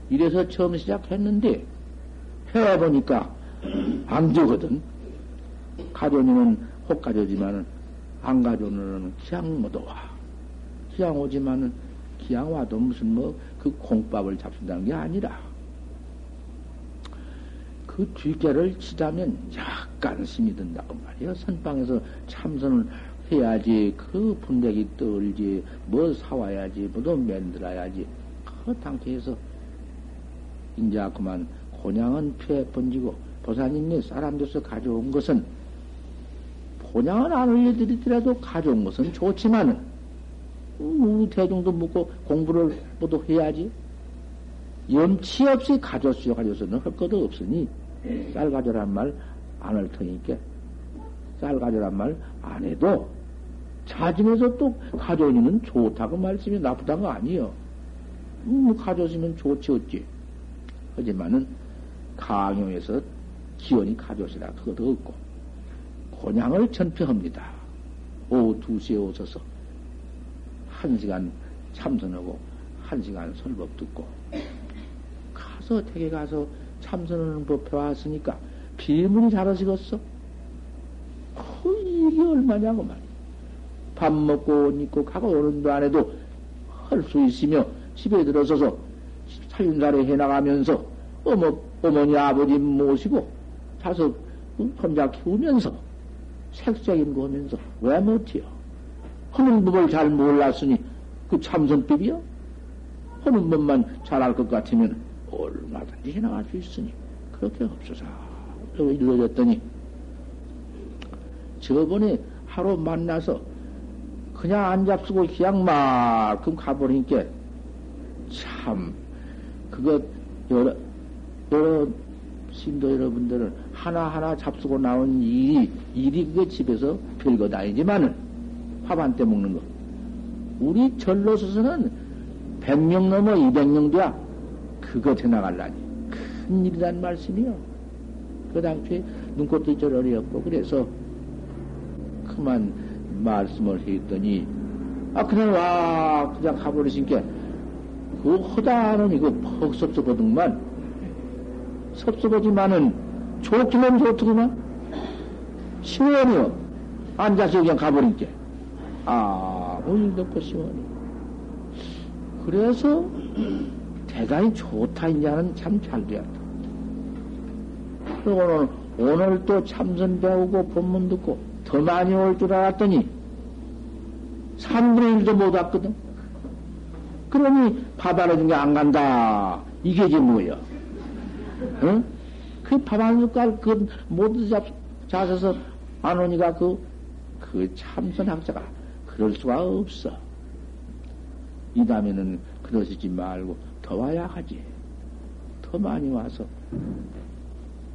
이래서 처음 시작했는데, 해보니까 안 되거든. 가져오면 혹 가져오지만은, 안 가져오면 기왕 못 와. 기왕 오지만은, 기왕 와도 무슨 뭐, 그 공밥을 잡순다는 게 아니라, 그 뒷개를 치자면 약간 힘이 든다고 말이야. 선방에서 참선을 해야지. 그 분백이 떨지. 뭐 사와야지. 뭐도 만들어야지. 그 당태에서 이제 그만 곤양은 피해 번지고 보사님이 사람들서 가져온 것은 곤양은 안 올려드리더라도 가져온 것은 좋지만은 우리 대중도 묻고 공부를 모두 해야지. 염치 없이 가졌어요. 가져서는 할 것도 없으니 쌀 가져란 말 안 할 테니까 쌀 가져란 말 안 해도 자진해서 또 가져오니는 좋다고 말씀이 나쁘다고 아니요. 음, 가져오시면 좋지 어찌. 하지만은 강용에서 기원이 가져오시라 그것도 없고 곤양을 전폐합니다. 오후 2시에 오셔서 한 시간 참선하고 한 시간 설법 듣고 가서 댁에 가서 참선하는 법 배워왔으니까 비문이 잘하시겠어? 그 이게 얼마냐고 말이야. 밥 먹고 옷 입고 가고 오는도 안 해도 할 수 있으며 집에 들어서서 살림살이 해나가면서 어머, 어머니 아버지 모시고 자석 혼자 키우면서 색색인 거 하면서 왜 못해요? 하는 법을 잘 몰랐으니 그 참선법이요? 하는 법만 잘할 것 같으면 얼마든지 해나갈 수 있으니 그렇게 없어서 이루어졌더니 저번에 하루 만나서 그냥 안 잡수고 그냥 만큼 가버리니까 참 그거 여러 여러 신도 여러분들은 하나하나 잡수고 나온 일이 일이 그게 집에서 별거 다니지만은 밥 한 때 먹는 거 우리 절로 서서는 100명 넘어 200명 돼야 그것 해나갈라니. 큰 일이란 말씀이요. 그 당시에 눈꽃도 이절 어리었고, 그래서 그만 말씀을 했더니, 아, 그냥 와, 그냥 가버리신 게, 그 허다는 이거 퍽 섭섭하더만, 섭섭하지만은 좋기는 좋더구만, 시원해요. 앉아서 그냥 가버린 게. 아, 무 일도 없고 시원해. 그래서 대단히 좋다, 이제는 참 잘 되었다. 그리고 오늘, 오늘 또 참선 배우고 법문 듣고 더 많이 올 줄 알았더니 3분의 1도 못 왔거든. 그러니 밥 알아준 게 안 간다. 이게 지금 뭐야? 응? 그 밥 한 숟갈 그 모두 잡, 자서서 안 오니까 그, 그 참선학자가 그럴 수가 없어. 이 다음에는 그러시지 말고 더 와야 하지. 더 많이 와서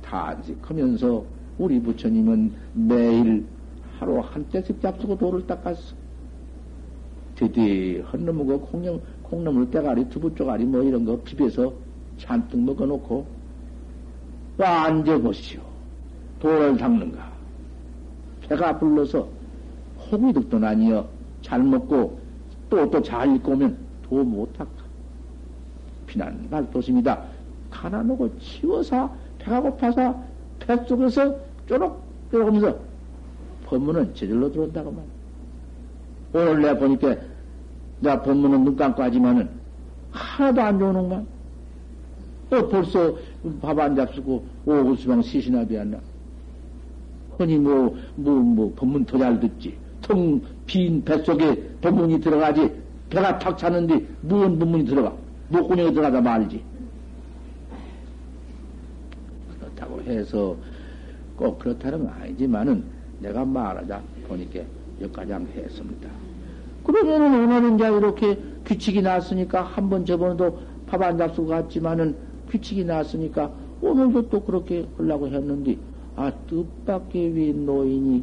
단식하면서 우리 부처님은 매일 하루 한 때씩 잡수고 돌을 닦았어. 드디 헌놈의 그 콩념, 콩나물 때가리, 두부 쪼가리 뭐 이런 거 비벼서 잔뜩 먹어놓고 와 앉아보시오. 돌을 닦는가. 배가 불러서 호기득도 아니여 잘 먹고 또 또잘 입고 오면 도 못할까. 비난 발도심이다. 가난하고 치워서 배가 고파서 뱃속에서 쪼록 쪼록 하면서 법문은 저절로 들어온다고 말. 오늘 내가 보니까 나 법문은 눈 감고 하지만은 하나도 안 좋은 놈만. 어, 벌써 밥 안 잡수고 오고 수방 시시나 비었나. 흔히 뭐, 뭐, 뭐, 법문 더 잘 듣지. 텅 빈 뱃속에 법문이 들어가지. 배가 탁 차는데 무슨 법문이 들어가. 목구멍에 들어가다 말지. 그렇다고 해서 꼭 그렇다는 건 아니지만은 내가 말하자 보니까 여기까지 했습니다. 그러면은 오늘은 이제 이렇게 규칙이 났으니까 한 번 저번에도 밥 안 잡수고 갔지만은 규칙이 났으니까 오늘도 또 그렇게 하려고 했는데 아 뜻밖의 위 노인이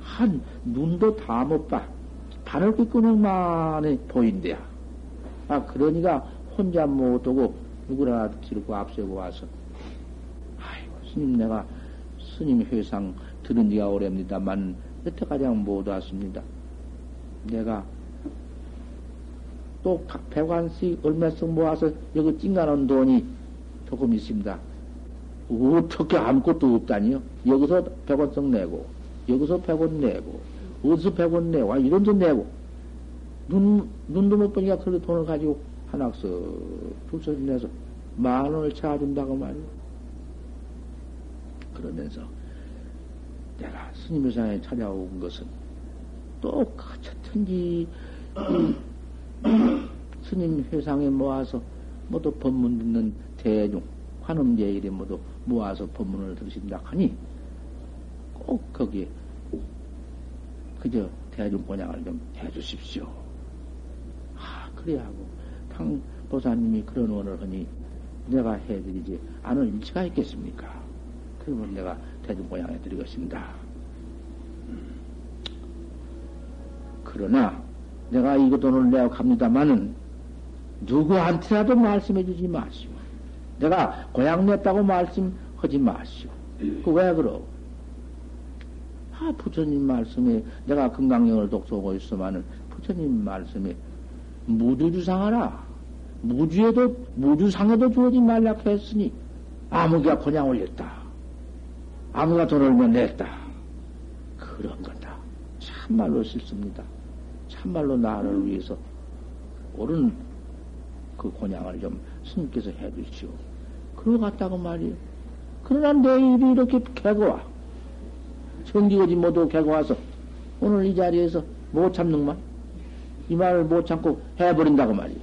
한 눈도 다 못 봐. 바늘귀 끄는만에 보인대야. 아 그러니까 혼자 못 오고 누구나 들고 앞세고 와서 아이고 스님 내가 스님 회상 들은 지가 오래입니다만 여태까지 못 왔습니다. 내가 또 백원씩 얼마씩 모아서 여기 찡가놓은 돈이 조금 있습니다. 어떻게 아무것도 없다니요? 여기서 백원씩 내고, 여기서 백원 내고, 어디서 백원 내고, 아, 이런 돈 내고, 눈, 눈도 못 보니까 그렇게 돈을 가지고 하나씩 둘씩 내서 만 원을 찾아준다고 말이요. 그러면서 내가 스님의 상에 찾아온 것은 또 같은 지 스님 회상에 모아서 모두 법문 듣는 대중 환음제일에 모두 모아서 법문을 들으신다 하니 꼭 거기에 그저 대중 권양을 좀 해주십시오. 아 그래야 하고 당 보사님이 그런 원을 하니 내가 해드리지 않을 일치가 있겠습니까? 그러면 내가 대중 권양해 드리겠습니다. 그러나 내가 이거 돈을 내어 갑니다마는 누구한테라도 말씀해 주지 마시오. 내가 고향 냈다고 말씀하지 마시오. 그 왜 그러? 아, 부처님 말씀에 내가 건강령을 독서하고 있어만은 부처님 말씀에 무주주상하라. 무주에도, 무주상에도 주어지 말라 했으니 아무가 고냥 올렸다. 아무가 돈을 냈다. 그런 거다. 참말로 싫습니다. 참말로 나를 위해서 옳은 그 곤양을 좀 스님께서 해 주시오. 그러 갔다고 말이요. 그러나 내 일이 이렇게 개고와. 정기거지 모두 개고와서 오늘 이 자리에서 못 참는만? 이 말을 못 참고 해버린다고 말이요.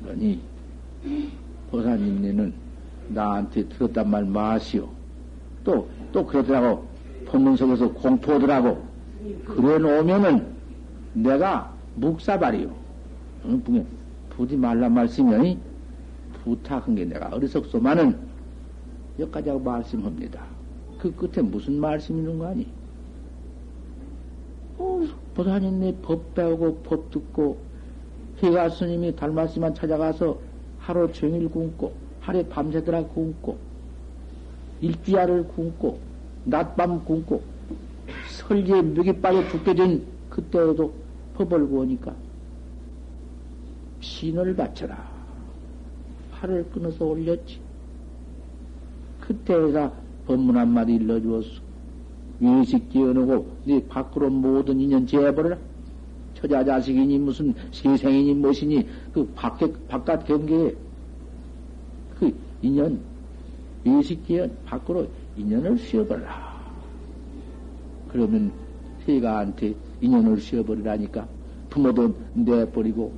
그러니, 보사님네는 나한테 들었단 말 마시오. 또, 또 그러더라고. 법문 속에서 공포더라고. 그래 놓으면은 내가 묵사발이요. 응, 부디 말란 말씀이 부탁한 게 내가 어리석소만은 여기까지 하고 말씀합니다. 그 끝에 무슨 말씀 있는 거 아니? 어, 보다님 내법 배우고 법 듣고 해가 스님이 달마스만 찾아가서 하루 종일 굶고 하루에 밤새더라 굶고 일주야를 굶고 낮밤 굶고 설계에 묵이 빠져 죽게 된 그때에도 법을 구하니까 신을 바쳐라. 팔을 끊어서 올렸지. 그때에다 법문 한마디 일러주었어. 외식 지어놓고 네 밖으로 모든 인연 재버려라. 처자 자식이니 무슨 세생이니 무엇이니 그 밖에 바깥 경계에 그 인연 외식기연 밖으로 인연을 씌워버라. 그러면 세가한테 인연을 씌워버리라니까 부모도 내버리고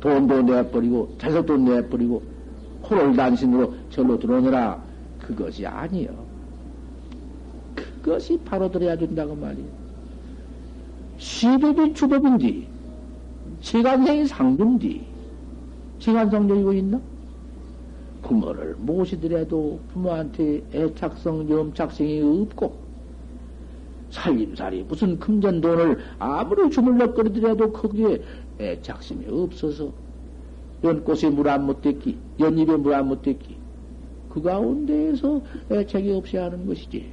돈도 내버리고 자석도 내버리고 호를 단신으로 절로 들어오느라 그것이 아니요. 그것이 바로 들어야 된다고 말이에요. 시법이 주법인디, 시간생이 상준디, 시간성적이고 있나? 부모를 모시더라도 부모한테 애착성, 염착성이 없고, 살림살이 무슨 금전 돈을 아무리 주물럭거리더라도 거기에 애착심이 없어서, 연꽃에 물 안 못 댔기, 연잎에 물 안 못 댔기, 그 가운데에서 애착이 없이 하는 것이지.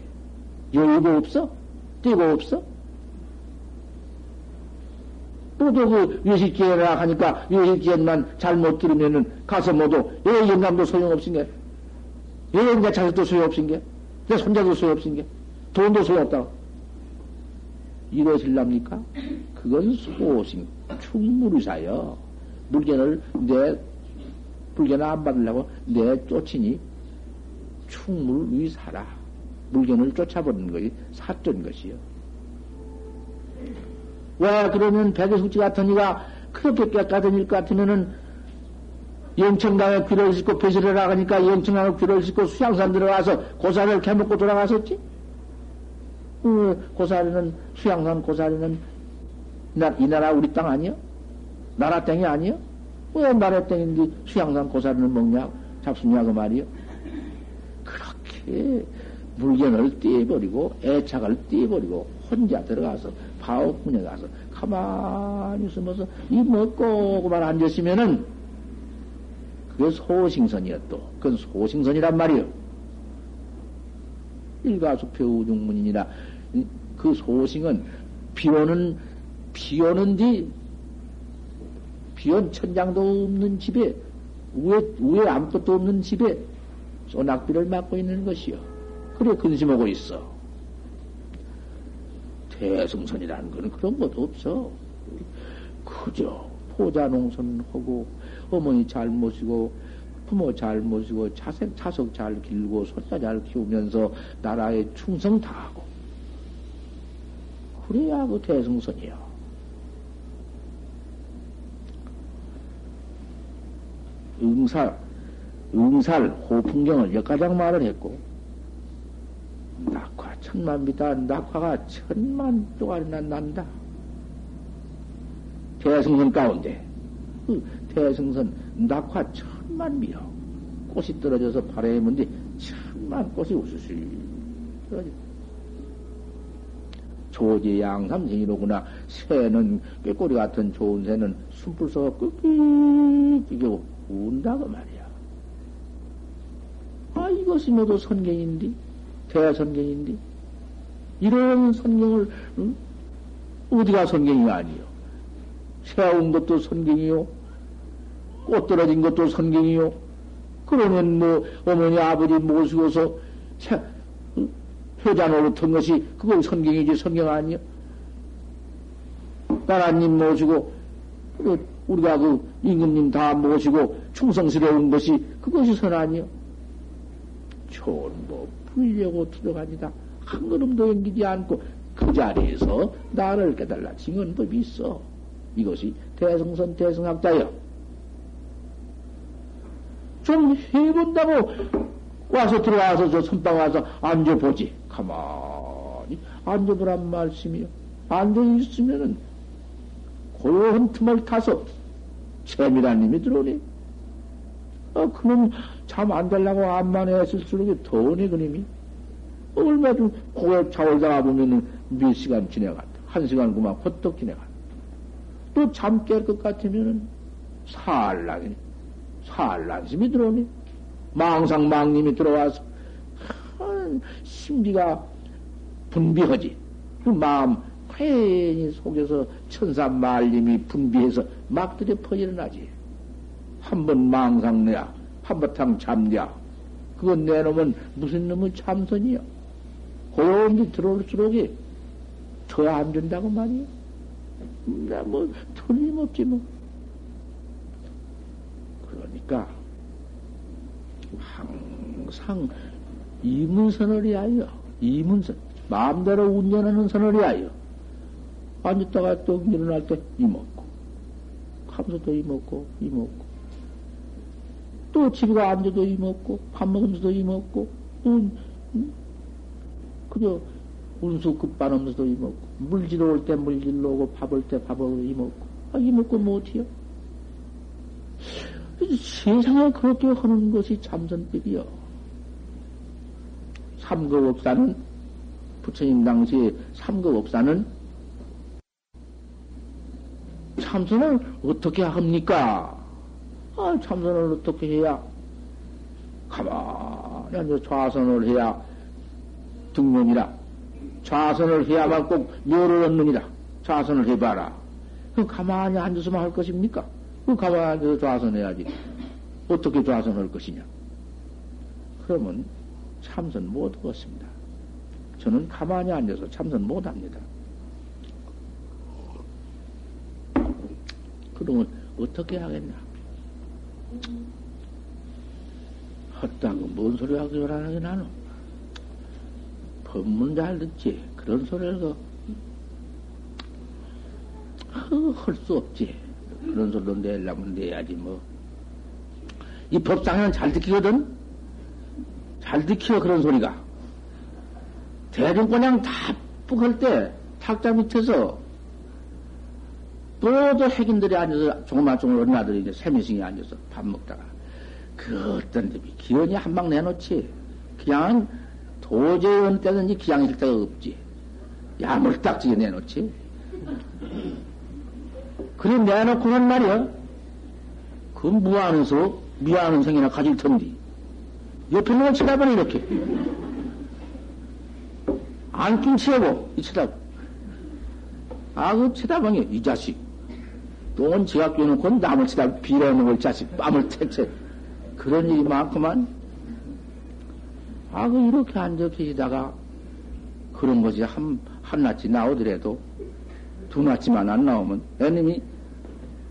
여유가 없어? 띠고 없어? 또도 그 외식기회라 하니까 외식기회만 잘못 들으면은 가서 모두 예 영감도 소용없인 게, 예 영자 자식도 소용없인 게, 내 손자도 소용없인 게, 돈도 소용없다. 이것을랍니까? 그건 소신, 충무리사여. 물건을 내, 물건을 안 받으려고 내 쫓으니 충물 위사라. 물건을 쫓아버리는 것이 사던 것이요. 왜 그러면 백의숙지 같은 이가 그렇게 깨끗한 것 같으면은 영청강에 귀를 싣고 배설을 나가니까 영청강에 귀를 싣고 수양산 들어가서 고사리를 캐먹고 돌아갔었지? 어, 고사리는, 수양산 고사리는 이 나라 우리 땅 아니야? 나라 땅이 아니야? 왜 나라 땅인데 수양산 고사리는 먹냐? 잡수냐, 그 말이요? 그렇게 물건을 떼버리고 애착을 떼버리고 혼자 들어가서 파업문에 가서 가만히 숨어서 이 먹고 그만 앉았으면은 그게 소싱선이야 또. 그건 소싱선이란 말이요. 일가수표 우중문이니라 그 소싱은 비오는 비오는 뒤 비온 천장도 없는 집에 위에 위에 아무것도 없는 집에 소낙비를 맞고 있는 것이요. 그래 근심하고 있어. 대승선이라는 거는 그런 것도 없어. 그저 포자 농선하고 어머니 잘 모시고 부모 잘 모시고 자색 자석 잘 길고 손자 잘 키우면서 나라에 충성 다하고 그래야 그 대승선이야. 응살 응살 호풍경을 역가장 말을 했고 낙화 천만 미다 낙화가 천만 동안이나 난다. 대승선 가운데 그 대승선 낙화 천 만 미요. 꽃이 떨어져서 바람에 문데 천만 꽃이 우수시 떨어져. 조지 양삼생이로구나. 새는 꾀꼬리 같은 좋은 새는 숨불 쏘가 끄끼끼고 운다고 말이야. 아, 이것이 모두 선경인데. 대선경인데 이런 선경을 응? 어디가 선경이 아니요? 세운 것도 선경이요. 꽃 떨어진 것도 선경이요. 그러면 뭐 어머니 아버지 모시고서? 효자 노릇한 것이 그건 선경이지 선경 아니요? 나라님 모시고 우리가 그 임금님 다 모시고 충성스러운 것이 그것이 선 아니요? 좋은 뭐 풀려고 들어가니다. 한 걸음도 옮기지 않고 그 자리에서 나를 깨달라 징은 법이 있어. 이것이 대승선 대승학자여. 좀 해본다고 와서 들어와서 저 선방 와서 앉아보지. 가만히 앉아보란 말씀이요. 앉아있으면은 고요한 틈을 타서 재미라님이 들어오니. 아, 그럼 잠안 자려고 암만 애쓸수록 더우니 그님이. 얼마 좀 고개 자올다가 보면은 몇 시간 지내간다. 한 시간 그만 헛떡 지내간다. 또 잠 깰 것 같으면은 살랑이, 살란심이 들어오니. 망상망님이 들어와서, 한 신비가 분비하지. 그 마음, 괜히 속에서 천사 말님이 분비해서 막 들여 퍼지어나지. 한 번 망상내야 한바탕 잠냐. 그건 내놓으면 무슨 놈의 참선이야. 고요히 들어올수록이 더 안 된다고 말이야. 나뭐 틀림없지 뭐. 그러니까 항상 이문선을 위하여 이문선 마음대로 운전하는 선을 위하여 앉았다가 또 일어날 때 이먹고 감서도 이먹고 이먹고 또 집에 앉아도 이먹고 밥 먹으면서도 이먹고 음, 음, 그저 운수 급반하면서도 이먹고 물질러 올때 물질러 오고 밥 올 때 밥을 이먹고. 아, 이먹고 못해요 세상에 그렇게 하는 것이 참선법이요. 삼거업사는 부처님 당시 삼거업사는 참선을 어떻게 합니까? 아, 참선을 어떻게 해야? 가만히 앉아 좌선을 해야 등문이라. 좌선을 해야만 꼭 묘를 얻느니라. 좌선을 해봐라. 그럼 가만히 앉아서만 할 것입니까? 그 가만히 앉아서 좌선해야지. 어떻게 좌선할 것이냐? 그러면 참선 못 하겠습니다. 저는 가만히 앉아서 참선 못 합니다. 그러면 어떻게 하겠나? 헛다고 뭔 소리 하기 원하는 나는 법문 잘 듣지 그런 소리를 그 할수 없지 그런 소리로 내려면 내야지 뭐. 이 법상에는 잘 듣기거든? 잘 듣기요 그런 소리가. 대중권양 다뿌할 때 탁자 밑에서 모두 핵인들이 앉아서 조그만 어린아들이 이제 세미승이 앉아서 밥 먹다가 그 어떤 데이 기운이 한 방 내놓지. 그냥 도저히 어느 때든지 기양일 데가 없지. 야물딱지게 내놓지 그래 내놓고 한 말이야 그 무한해서 미안한 생이나 가질 텐데 옆에 있는 걸 쳐다보니 이렇게. 안긴 치하고 이 쳐다보 아 그 쳐다보니 이 자식. 똥은 지가 껴놓고 남을 비라는 걸 자식 뺨을 택채. 그런 일이 많구만. 아, 그 이렇게 앉아 계시다가 그런 것이 한, 한낱이 나오더라도 두 낱이만 안 나오면 애님이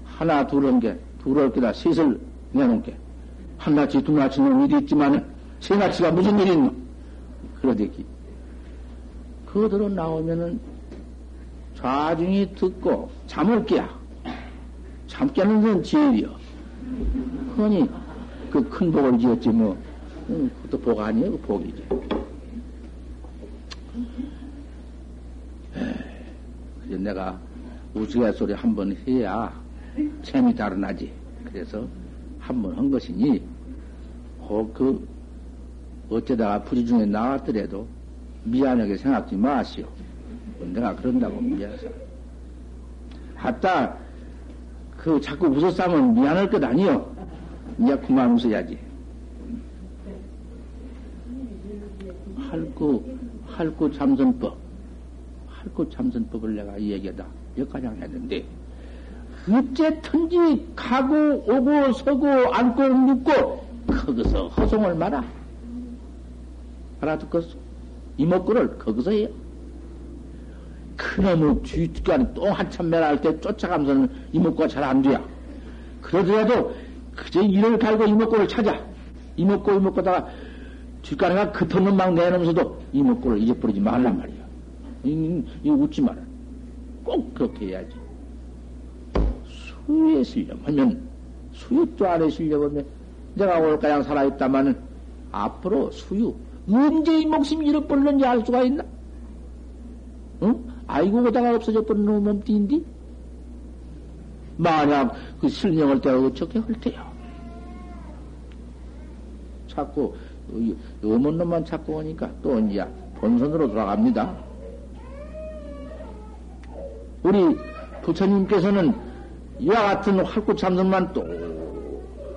하나, 둘은 게, 둘을 게다 셋을 내놓은 게, 한 낱이, 두 낱이는 일이 있지만 세 낱이가 무슨 일이 있노? 그러대기. 그들은 나오면은 좌중이 듣고 잠을 깨야. 잠 깨는 건 제일이요. 그러니 그 큰 복을 지었지 뭐. 응, 그것도 복 아니에요. 그 복이지. 그래서 내가 우스갯소리 한번 해야 재미 달아나지. 그래서 한 번 한 것이니 그 어쩌다가 부지 중에 나왔더라도 미안하게 생각지 마시오. 내가 그런다고 미안해서. 하다 그 자꾸 웃어싸면 미안할 것 아니요. 이제 그만 웃어야지. 할구, 할구 참선법. 할구 참선법을 내가 얘기하다. 여기까지 했는데, 어째든지 가고, 오고, 서고, 앉고, 눕고, 거기서 허송을 마라. 알아듣겠어? 이목구를 거기서 해요. 그놈의 뒷간 똥 한참 매라할 때 쫓아가면서는 이목구가 잘 안 돼야. 그러더라도 그저 이를 갈고 이목구를 찾아. 이목구 이목구다가 뒷간에가 급한 놈막 내놓으면서도 이목구를 잊어버리지 말란 말이야. 이, 이 웃지 마라. 꼭 그렇게 해야지. 수유에 쓰려면 수유도 안에 쓰려면 내가 올가양 살아있다마는 앞으로 수유 언제 이 목숨 잃어버렸는지 알 수가 있나? 응? 아이고, 오다가 없어져 버린 몸띠인디? 만약 그 실명을 때가 어떻게 할 때야? 자꾸, 어먼 놈만 찾고 오니까 또 이제 본선으로 돌아갑니다. 우리 부처님께서는 이와 같은 활구 참선만 또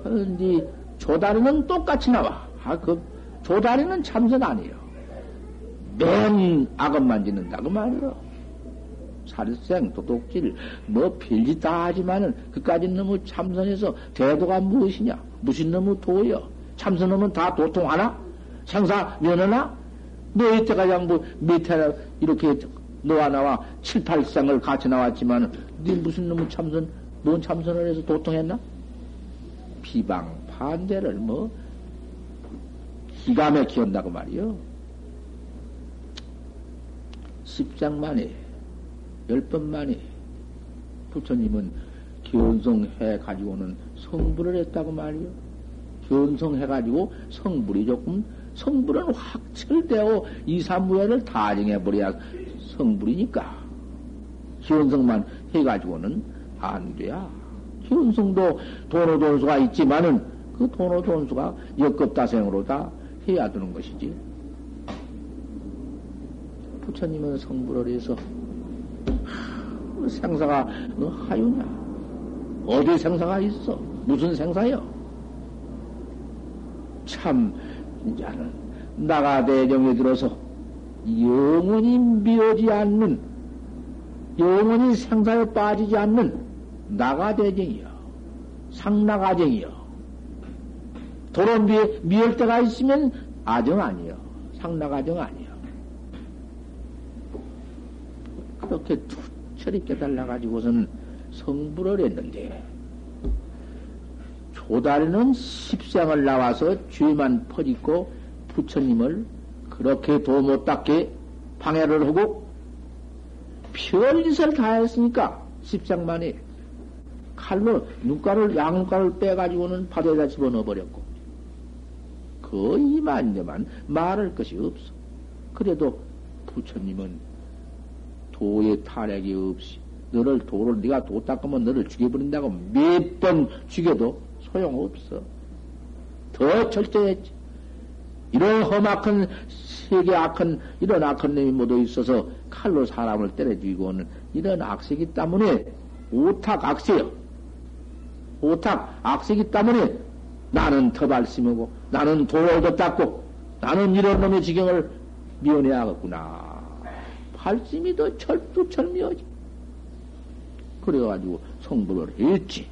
하는데 조다리는 똑같이 나와. 아, 그 조다리는 참선 아니에요. 맨 악업만 짓는다 그 말이요. 살생, 도둑질, 뭐 필지 다 하지만은 그까지 너무 참선해서 대도가 무엇이냐? 무슨 너무 도여? 참선하면 다 도통하나? 생사 면하나? 뭐 이때까지 뭐 밑에 이렇게 너와 나와 7, 8상을 같이 나왔지만, 네 무슨 놈의 참선, 뭔 참선을 해서 도통했나? 비방, 반대를 뭐, 기가 막히었다고 말이요. 십장 만에, 열 번 만에, 부처님은 견성해 가지고는 성불을 했다고 말이요. 견성해 가지고 성불이 조금 성불은 확철되어 이사무예를 다 정해 버려야 성불이니까. 견성만 해가지고는 안 돼야. 견성도 도노돈수가 있지만은 그 도노돈수가 역급다생으로 다 해야 되는 것이지. 부처님은 성불을 해서 생사가 하유냐? 어디 생사가 있어? 무슨 생사요? 참, 이제는 나가 대정에 들어서 영원히 미어지 않는, 영원히 생사에 빠지지 않는 나가대정이요. 상나가정이요. 도로 미, 미을 때가 있으면 아정 아니요. 상나가정 아니요. 그렇게 투철이 깨달아가지고서는 성불을 했는데, 조다리는 십상을 나와서 죄만 퍼짓고 부처님을 그렇게 도못 닦게 방해를 하고 별짓을 다 했으니까 십상 만에 칼로 눈가를 양눈가를 빼가지고는 바다에다 집어넣어 버렸고 그 이만저만 말할 것이 없어. 그래도 부처님은 도의 탈핵이 없이 너를 도를 네가 도 닦으면 너를 죽여버린다고 몇 번 죽여도 소용없어. 더 철저했지. 이런 험악한 세계 악한 이런 악한 놈이 모두 있어서 칼로 사람을 때려 죽이고는 이런 악색이 때문에 오탁 악세요. 오탁 악색이 때문에 나는 더 발심하고 나는 도로도 닦고 나는 이런 놈의 지경을 미워내야겠구나. 발심이 더 철두철미하지. 그래가지고 성불을 했지.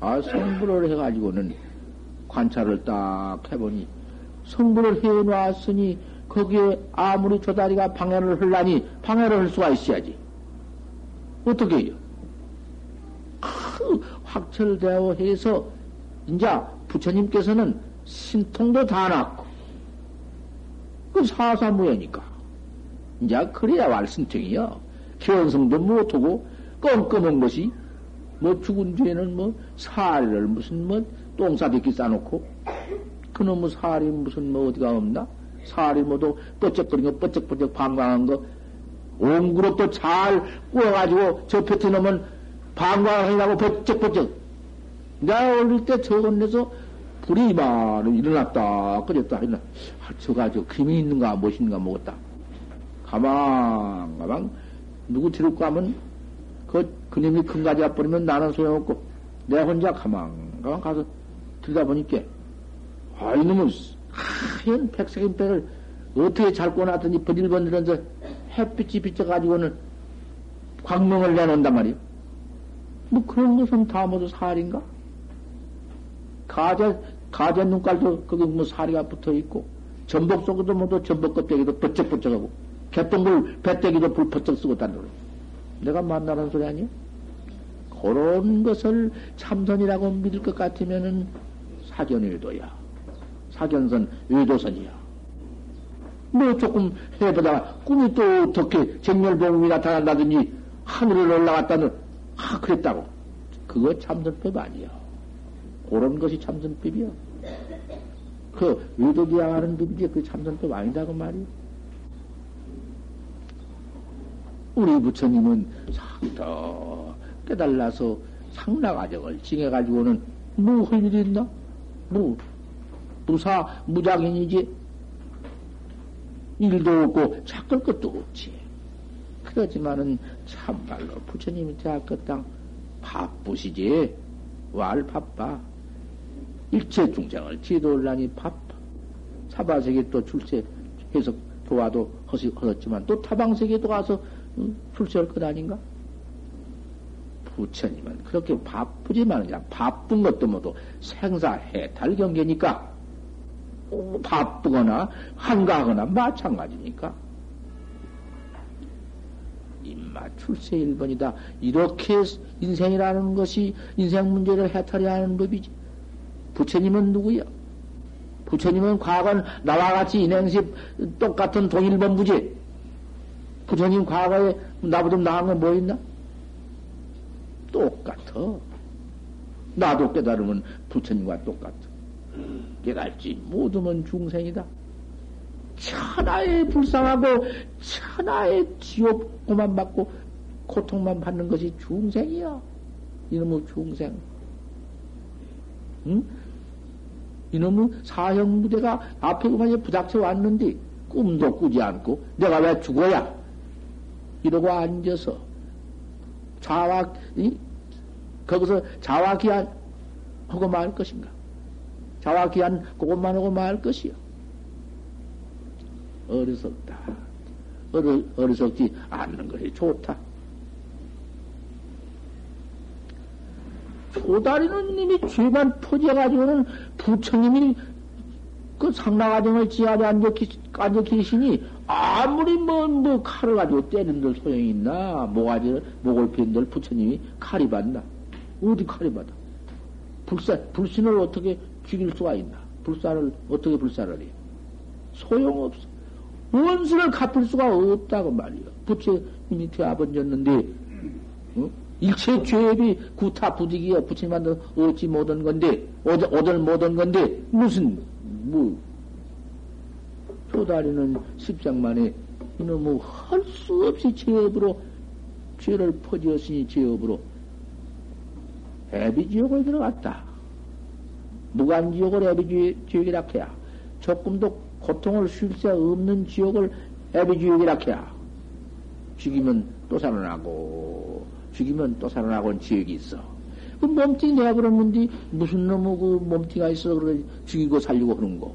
아, 성불을 해가지고는 관찰을 딱 해보니 성불을 해놓았으니 거기에 아무리 조다리가 방해를 하려니 방해를 할 수가 있어야지. 어떻게 해요? 그 확철되어 해서 이제 부처님께서는 신통도 다 났고 그 사사무예니까 이제 그래야 왈 신통이요. 견성도 못하고 껌껌한 것이 뭐 죽은 뒤에는 뭐 사리를 무슨 뭐 똥싸대기 싸놓고 그놈의 사리 무슨 뭐 어디가 없나? 사리 모두 뻗쩍거리는 거 뻗쩍뻗쩍 방광한 거. 옹구로 또잘 구워가지고 저 볕에 놓으면 방광하려고 뻗쩍뻗쩍. 내가 올릴 때 저건 내서 불이 이만 일어났다 그랬다 했나? 아, 저가 저 김이 있는가 무엇인가 먹었다. 가만 가만 누구 데리고 가면 그 그님이 큰 가지 와버리면 나는 소용없고 내 혼자 가만 가만 가서 들여다보니까 아 이놈은 하얀 백색인 백을 어떻게 잘 꺼놨더니 버들버들면서 햇빛이 비쳐가지고는 광명을 내놓는단 말이야. 뭐 그런 것은 다 모두 살인가? 가재, 가재 눈깔도 거기 뭐 살이가 붙어 있고, 전복 속에도 모두 전복 껍데기도 번쩍번쩍하고, 개똥불 배때기도 불 번쩍 쓰고 거야. 내가 만나는 소리 아니야? 그런 것을 참선이라고 믿을 것 같으면은 사견외도야. 사견선 외도선이야. 뭐 조금 해보다 꿈이 또 어떻게 정멸봉이 나타난다든지 하늘에 올라갔다는 아 그랬다고. 그거 참선법 아니야. 그런 것이 참선법이야. 그 외도기양하는 법이지 그 참선법 아니다고 말이야. 우리 부처님은 상더 깨달라서 상나가정을 징해가지고는 뭐 할 일이 있나? 뭐, 무사, 무작인이지? 일도 없고, 찾을 것도 없지. 그렇지만은, 참말로 부처님이 대학교땅 바쁘시지? 왈 바빠. 일체 중생을 지도올라니 바빠. 사바세계 또 출세해서 도와도 허었지만, 또 타방세계도 가서 출세할 것 아닌가? 부처님은 그렇게 바쁘지만 그냥 바쁜 것도 모두 생사해탈 경계니까 바쁘거나 한가하거나 마찬가지니까 임마 출세 1번이다. 이렇게 인생이라는 것이 인생 문제를 해탈해야 하는 법이지. 부처님은 누구야? 부처님은 과거는 나와 같이 인행시 똑같은 동일본부지. 부처님 과거에 나보다 나은 건 뭐 있나? 똑같아. 나도 깨달으면 부처님과 똑같아. 깨달지 못하면 중생이다. 천하에 불쌍하고 천하에 지옥 고만 받고 고통만 받는 것이 중생이야. 이놈의 중생. 응? 이놈의 사형 무대가 앞에 그만 부닥쳐 왔는데 꿈도 꾸지 않고 내가 왜 죽어야? 이러고 앉아서 자와 이? 거기서 자와 기한 하고 말 것인가? 자와 기한 그것만 하고 말 것이요. 어리석다. 어리, 어리석지 않는 것이 좋다. 조다리는 님이 죄만 퍼져가지고는 부처님이 그 상나가정을 지하에 앉아, 계시니 아무리 뭐, 뭐 칼을 가지고 때린들 소용이 있나? 모가지를, 목을 핀들 부처님이 칼이 받나? 어디 칼이 받아? 불사, 불신을 어떻게 죽일 수가 있나? 불사를, 어떻게 불사를 해? 소용없어. 원수를 갚을 수가 없다고 말이야. 부처님이 되어버렸는데, 어? 일체 죄업이 구타 부득이여 부처님한테 얻지 못한 건데, 얻, 얻을 못한 건데, 무슨, 뭐, 조다리는 십장만에 이놈의 할수 없이 죄업으로, 죄를 퍼지었으니 죄업으로, 애비지옥을 들어갔다. 무간지옥을 애비지옥이라 해야. 조금도 고통을 쉴 새 없는 지옥을 애비지옥이라 해야. 죽이면 또 살아나고, 죽이면 또 살아나고 지옥이 있어. 그 몸뚱이 내가 그러는데 무슨 놈의 그 몸뚱이가 있어 그래 죽이고 살리고 그런 거.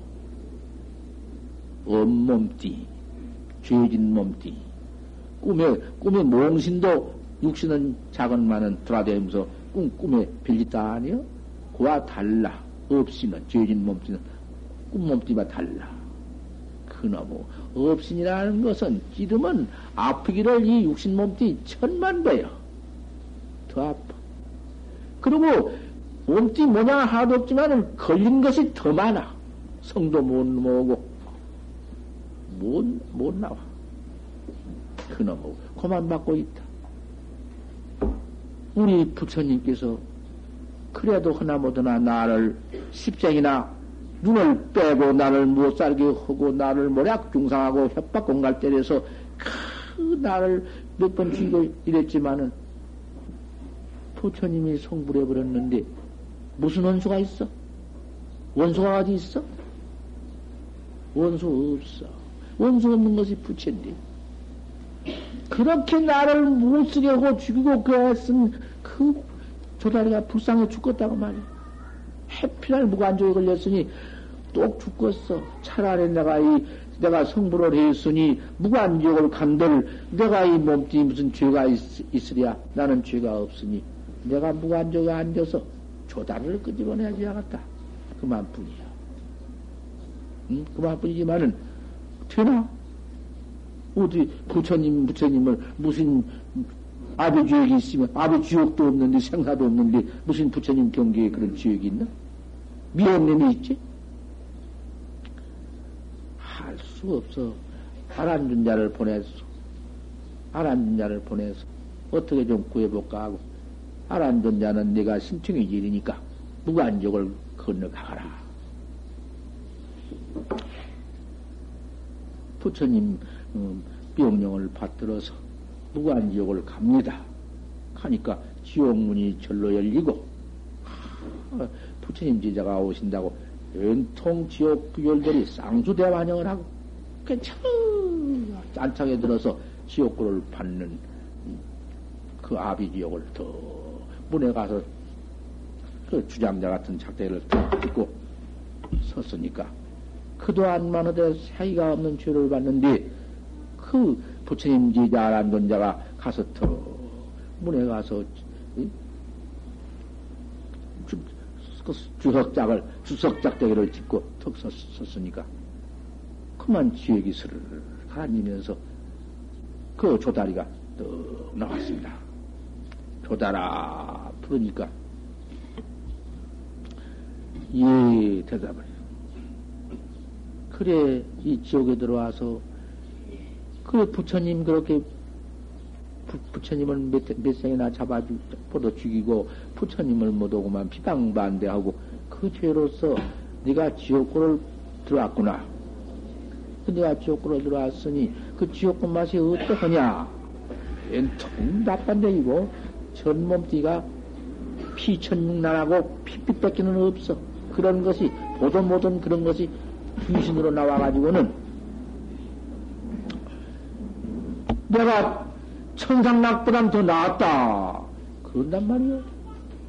온몸띠, 죄진 몸띠. 꿈에, 꿈에 몽신도 육신은 작은 만은 돌아다니면서 꿈, 꿈에 빌리다 아니요? 그와 달라. 없이는, 죄진 몸띠는 꿈 몸띠와 달라. 그놈의 없신이라는 것은 찌르면 아프기를 이 육신 몸띠 천만 배요. 더 아파. 그리고 몸띠 뭐냐 하나도 없지만은 걸린 것이 더 많아. 성도 못 모으고 못, 못 나와. 그놈의 고만 받고 있다. 우리 부처님께서 그래도 하나못하나 나를 십쟁이나 눈을 빼고 나를 못 살게 하고 나를 모략 중상하고 협박 공갈 때려서 그 나를 몇 번 죽이고 이랬지만은 부처님이 성불해 버렸는데 무슨 원수가 있어? 원수가 어디 있어? 원수 없어. 원수 없는 것이 부처인데. 그렇게 나를 못 쓰게 하고 죽이고 그랬은 그 조다리가 불쌍해 죽겠다고 말이야. 해피날 무관조에 걸렸으니 똑 죽겠어. 차라리 내가 이, 내가 성불을 했으니 무관지옥을 간들 내가 이 몸뚱이 무슨 죄가 있, 있으랴. 나는 죄가 없으니 내가 무관족에 앉아서 조다리를 끄집어내야지 하겠다. 그만뿐이야. 응? 그만뿐이지만은, 되나? 어디 부처님, 부처님을 무슨 아비 지옥이 있으면, 아비 지옥도 없는데, 생사도 없는데, 무슨 부처님 경계에 그런 지옥이 있나? 미련님이 있지? 할 수 없어. 알안준 자를 보내서, 알안준 자를 보내서, 어떻게 좀 구해볼까 하고, 알안준 자는 네가 신청이 지리니까, 무관족을 건너가거라. 부처님 음, 명령을 받들어서 무관지옥을 갑니다. 하니까 지옥문이 절로 열리고 부처님 제자가 오신다고 연통 지옥 부열들이 쌍수대 환영을 하고 짠창에 들어서 지옥구를 받는 그 아비지옥을 더 문에 가서 그 주장자 같은 작대를 탁 딛고 섰으니까 그도 안 만하되 사이가 없는 죄를 받는데 그 부처님 지자란 건자가 가서 터 문에 가서 주, 그 주석작을 주석작대기를 짚고 턱 섰, 섰으니까 그만 지역이 스르르 가라앉으면서 그 조다리가 떡 나왔습니다. 조다라 부르니까 예 대답을 그래 이 지옥에 들어와서 그래 부처님 그렇게 부, 처님을 몇, 몇 생이나 잡아주, 뻗어 죽이고 부처님을 못 오고만 비방반대하고 그 죄로서 네가 지옥고를 들어왔구나. 그 네가 지옥고로 들어왔으니 그 지옥고 맛이 어떠하냐? 통 나빤데이고 전 몸띠가 피천육난하고 핏빛 뺏기는 없어. 그런 것이 보도 못한 그런 것이 귀신으로 나와가지고는 내가 천상락보단 더 나았다. 그런단 말이요.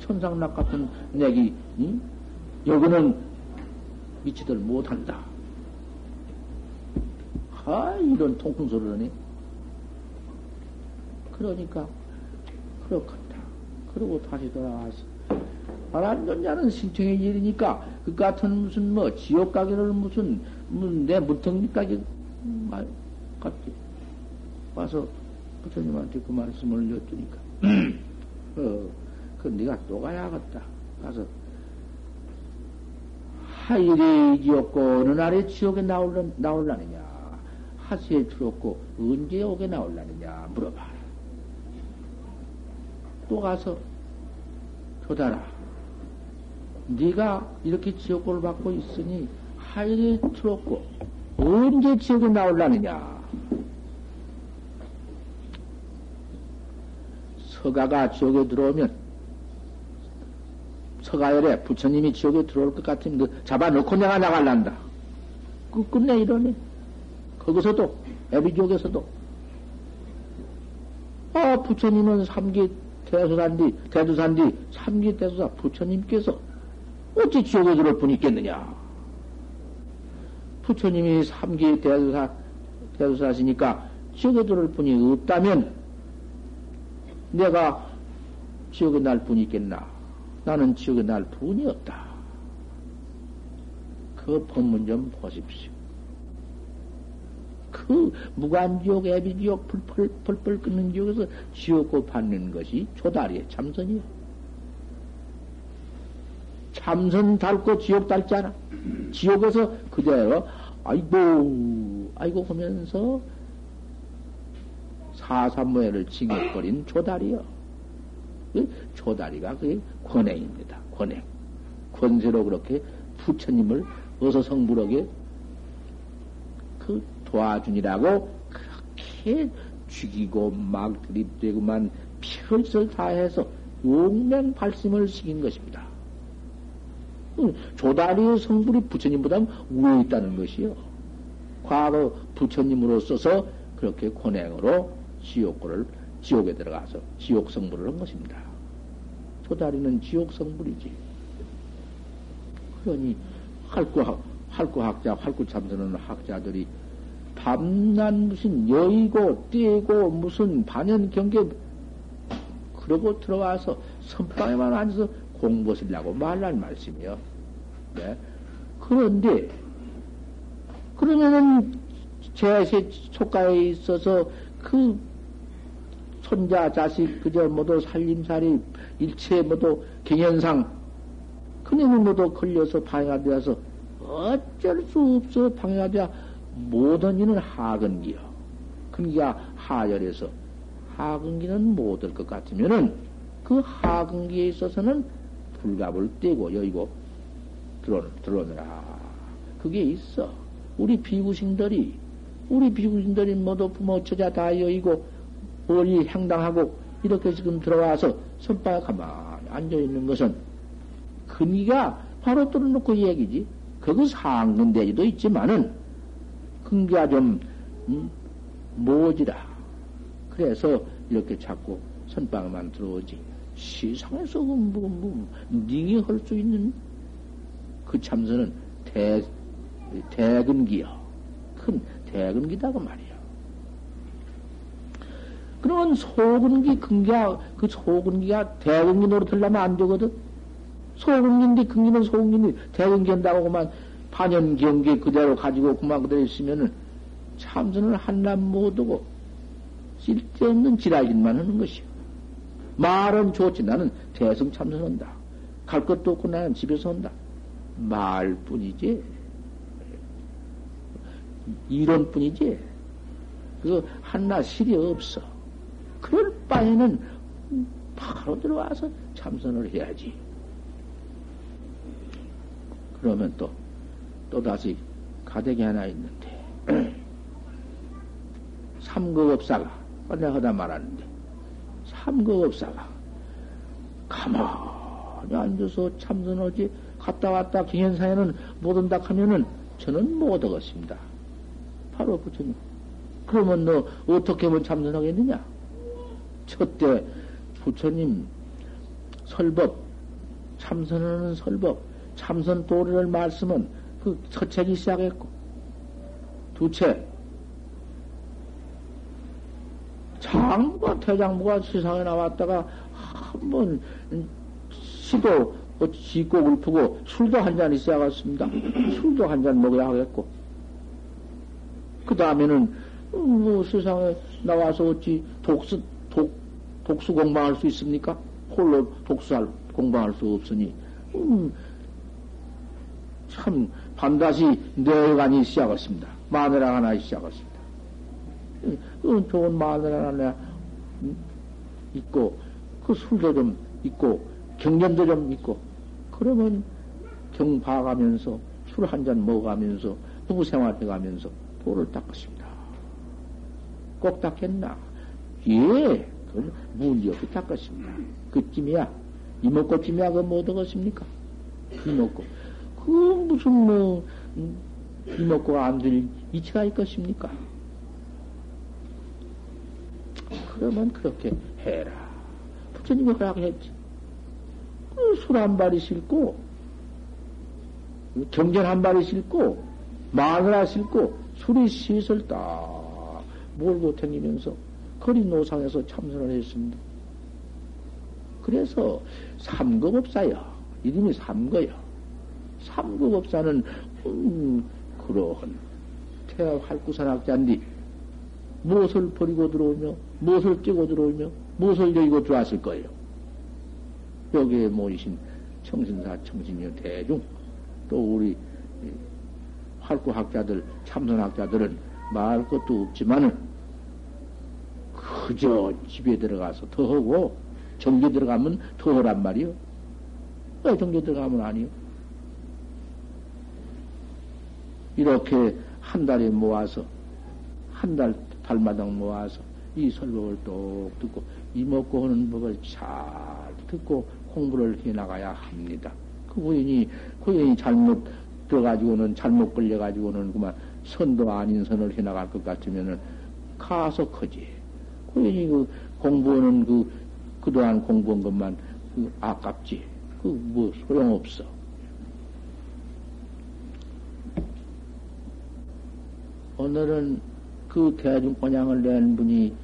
천상락 같은 내기, 응? 여기는 미치들 못한다. 아, 이런 통풍소리를 하네. 그러니까, 그렇겠다. 그러고 다시 돌아와서. 바람존자는 신청의 일이니까, 그 같은 무슨 뭐, 지옥 가기를 무슨, 내 무턱니까지, 말, 같지. 와서, 부처님한테 그 말씀을 여쭈니까, 어, 그 네가 또 가야겠다. 가서, 하일이 지었고, 어느 날에 지옥에 나올라, 나올라느냐. 하수에 들었고, 언제 오게 나올라느냐. 물어봐라. 또 가서, 조달아. 네가 이렇게 지옥고를 받고 있으니, 하일에 들었고, 언제 지옥에 나올라느냐. 서가가 지옥에 들어오면 서가열에 부처님이 지옥에 들어올 것 같으면 그 잡아놓고 내가 나갈란다. 그 끝내 이러네. 거기서도 애비지옥에서도 아 부처님은 삼기 대수산디 대두산디 삼기 대수사 부처님께서 어찌 지옥에 들어올 분이 있겠느냐? 부처님이 삼기 대수사 대수사시니까 지옥에 들어올 분이 없다면 내가 지옥에 날 분이 있겠나? 나는 지옥에 날 분이 없다. 그 법문 좀 보십시오. 그 무관지옥, 애비지옥, 펄펄, 펄펄 끓는 지옥에서 지옥고 받는 것이 조다리의 참선이야. 참선 닳고 지옥 닳잖아. 지옥에서 그대로, 아이고, 아이고 하면서 사삼모해를 징역거린 조다리요. 그 조다리가 그게 권행입니다. 권행. 권세로 그렇게 부처님을 어서 성불하게 그 도와주니라고 그렇게 죽이고 막 드립대고만 별을 다해서 용맹 발심을 시킨 것입니다. 그 조다리의 성불이 부처님보다 우에 있다는 것이요. 과거 부처님으로써서 그렇게 권행으로 지옥고를 지옥에 들어가서 지옥 성불을 한 것입니다. 조다리는 지옥 성불이지. 그러니 활구 활구 학자, 활구 참선하는 학자들이 밤낮 무슨 여의고 떼고 무슨 반연 경계 그러고 들어와서 선방에만 앉아서 공부하려고 말란 말씀이요. 네. 그런데 그러면은 제 속가에 있어서 그 손자, 자식, 그저 모두 살림살이, 일체 모두 경연상, 그놈이 모두 걸려서 방해가 되어서 어쩔 수 없어 방해가 되어 모든 이는 하근기요. 근기가 하열해서 하근기는 못 올 것 같으면은 그 하근기에 있어서는 불갑을 떼고 여의고 들어, 들어오느라. 그게 있어. 우리 비구신들이, 우리 비구신들이 모두 부모 처자 다 여의고 원리 행당하고 이렇게 지금 들어와서 선바에 가만히 앉아있는 것은 근기가 바로 뚫어놓고 얘기지. 그거 상근대지도 있지만은 근기가 좀 음, 모지라. 그래서 이렇게 자꾸 선방에만 들어오지. 시상에서 뭐, 뭐, 뭐 닝이 할 수 있는 그 참선은 대, 대근기요. 큰 대근기다, 그 말이야. 그러면 소근기 근기야, 그 소근기가 대근기 노릇하려면 안 되거든? 소근기인데, 근기는 소근기인데, 대근기 한다고 그만 반연 경계 그대로 가지고 그만 그대로 있으면은 참선을 한남 못하고 쓸데없는 지랄짓만 하는 것이요. 말은 좋지. 나는 대승 참선한다. 갈 것도 없고 나는 집에서 온다. 말뿐이지. 이론뿐이지. 그 한나 실이 없어. 그럴 바에는 바로 들어와서 참선을 해야지. 그러면 또, 또다시 가득이 하나 있는데, 삼거업사가, 내가 하다 말하는데, 삼거업사가, 가만히 앉아서 참선하지, 갔다 왔다 경연사에는 못 온다 하면은 저는 못 얻었습니다. 바로 부처님. 그러면 너 어떻게 하면 참선하겠느냐? 첫째, 부처님 설법, 참선하는 설법, 참선 도리를 말씀은 그 서책이 시작했고, 두째, 장부가, 태장부가 세상에 나왔다가 한 번 시도 지곡을 푸고 술도 한잔 있어야겠습니다. 술도 한 잔 먹어야 하겠고, 그 다음에는 뭐 세상에 나와서 어찌 독수, 독, 독수 공방할 수 있습니까? 홀로 독수할, 공방할 수 없으니, 음, 참, 반드시 내관이 시작했습니다. 마누라 하나 시작했습니다. 그 좋은 마누라 하나 있고, 그 술도 좀 있고, 경전도 좀 있고, 그러면 경 봐가면서, 술 한 잔 먹어가면서, 부부 생활해 가면서 도를 닦았습니다. 꼭 닦겠나? 예, 그건 문제없이 닦았습니다. 그쯤이야. 이먹고쯤이야, 그거 뭐 얻었습니까? 이먹고. 그 무슨 뭐 음, 이먹고가 안 될 이치가 있겠습니까? 그러면 그렇게 해라. 부처님이 허락했지. 그 술 한 발이 싫고, 경전 한 발이 싫고, 마누라 싫고, 술이 시설 딱 몰고 다니면서 거리 노상에서 참선을 했습니다. 그래서 삼거법사야. 이름이 삼거야. 삼구법사는 음, 그러한 태아 활구산학자인데 무엇을 버리고 들어오며 무엇을 끼고 들어오며 무엇을 여기고 들어왔을 거예요. 여기에 모이신 청신사 청신녀 대중 또 우리 활구학자들 참선학자들은 말 것도 없지만은 그저 집에 들어가서 더 하고 정계 들어가면 더 하란 말이요. 왜 정계 들어가면 아니요? 이렇게 한 달에 모아서 한 달 달마당 모아서 이 설법을 똑 듣고 이먹고 하는 법을 잘 듣고 공부를 해 나가야 합니다. 그 부인이 그인이 잘못 들어가지고는 잘못 걸려가지고는 그만 선도 아닌 선을 해 나갈 것 같으면은 가서 크지. 그인이 그 공부하는 그 그동안 공부한 것만 그 아깝지. 그 뭐 소용없어. 오늘은 그 대중권양을 낸 분이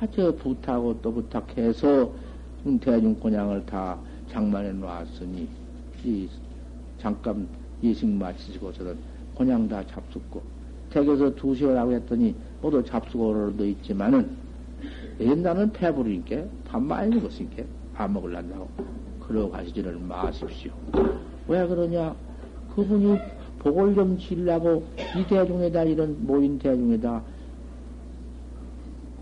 아주 부탁하고 또 부탁해서 대중권양을 다 장만해 놨으니 이 잠깐 예식 마치시고서는 권양 다 잡숫고 댁에서 두시오라고 했더니 모두 잡수고도 있지만은 옛날은 배부르니까 밥 많이 먹었으니까 밥 먹을란다고 그러고 가시지를 마십시오. 왜 그러냐? 그분이 복을 좀 지려고 이 대중에다 이런 모인 대중에다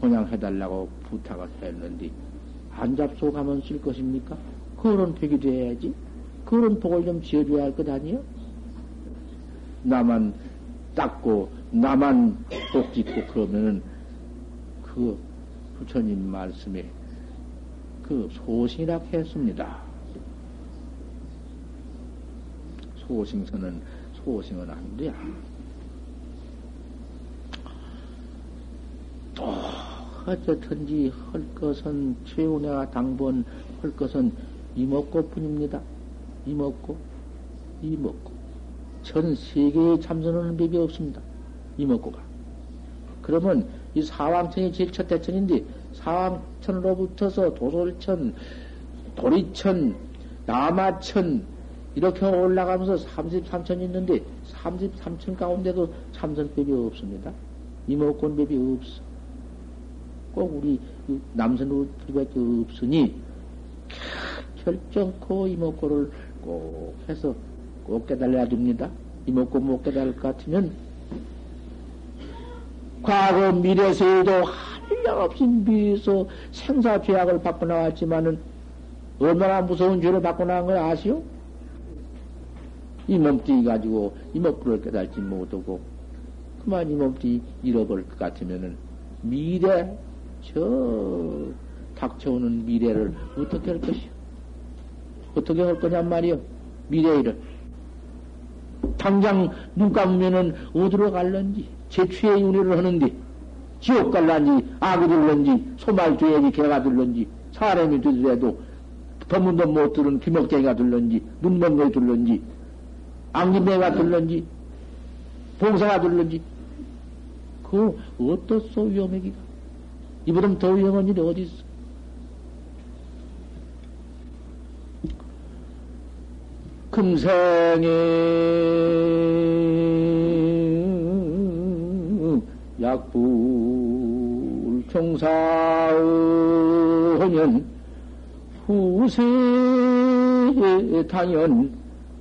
그냥 해달라고 부탁을 했는데 안 잡수 가면 쓸 것입니까? 그런 벽이 돼야지. 그런 복을 좀 지어줘야 할 것 아니요? 나만 닦고 나만 복 짓고 그러면은 그 부처님 말씀에 그 소신이라고 했습니다. 소신서는 소생은 안 돼. 또, 어쨌든지 할 것은, 최운회가 당번 할 것은 이먹고 뿐입니다. 이먹고, 이먹고. 전 세계에 참선하는 법이 없습니다. 이먹고가. 그러면 이 사왕천이 제일 첫 대천인데, 사왕천으로부터서 도솔천, 도리천, 남하천, 이렇게 올라가면서 33천 있는데 33천 가운데도 참선법이 없습니다. 이목권법이 없어. 꼭 우리 남선 우리밖에 없으니 결정코 이목구를 꼭 해서 꼭 깨달아야 됩니다. 이목구 못 깨달을 것 같으면 과거 미래세에도 한량없이 미래에서 생사 죄악을 받고 나왔지만은 얼마나 무서운 죄를 받고 나온 걸 아시오? 이 몸뚱이 가지고 이목구를 깨달지 못하고 그만 이 몸뚱이 잃어버릴 것 같으면은 미래 저 닥쳐오는 미래를 어떻게 할 것이오? 어떻게 할 거냔 말이오? 미래 일을 당장 눈 감으면은 어디로 갈런지 제취의 윤회를 하는데 지옥 갈란지 악이 들런지 소말돼야지 개가 들런지 사람이 되더라도 법문도 못 들은 귀먹쟁이가 들런지 눈먼 거 들런지 안기매가 들런지 봉사가 들런지. 그 어떻소 위험하기가? 이보다 더 위험한 일이 어디 있어? 금생에 약불 경사하면 후세 당연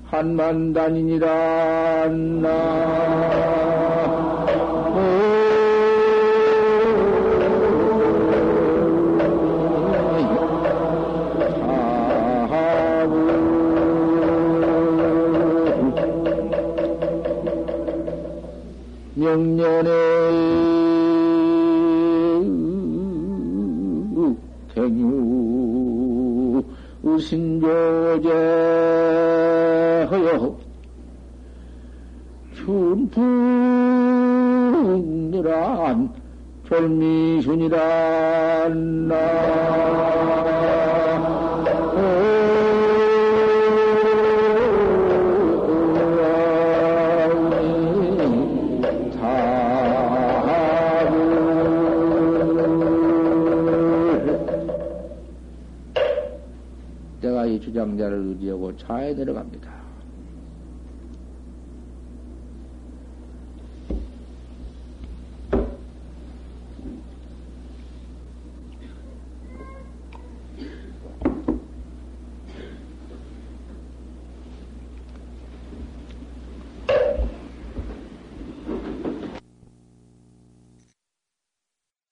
한만단이니라 나 명년에 갱유 신조제허여 춘풍이란 별미순이란 나 주장자를 의지하고 차에 내려갑니다.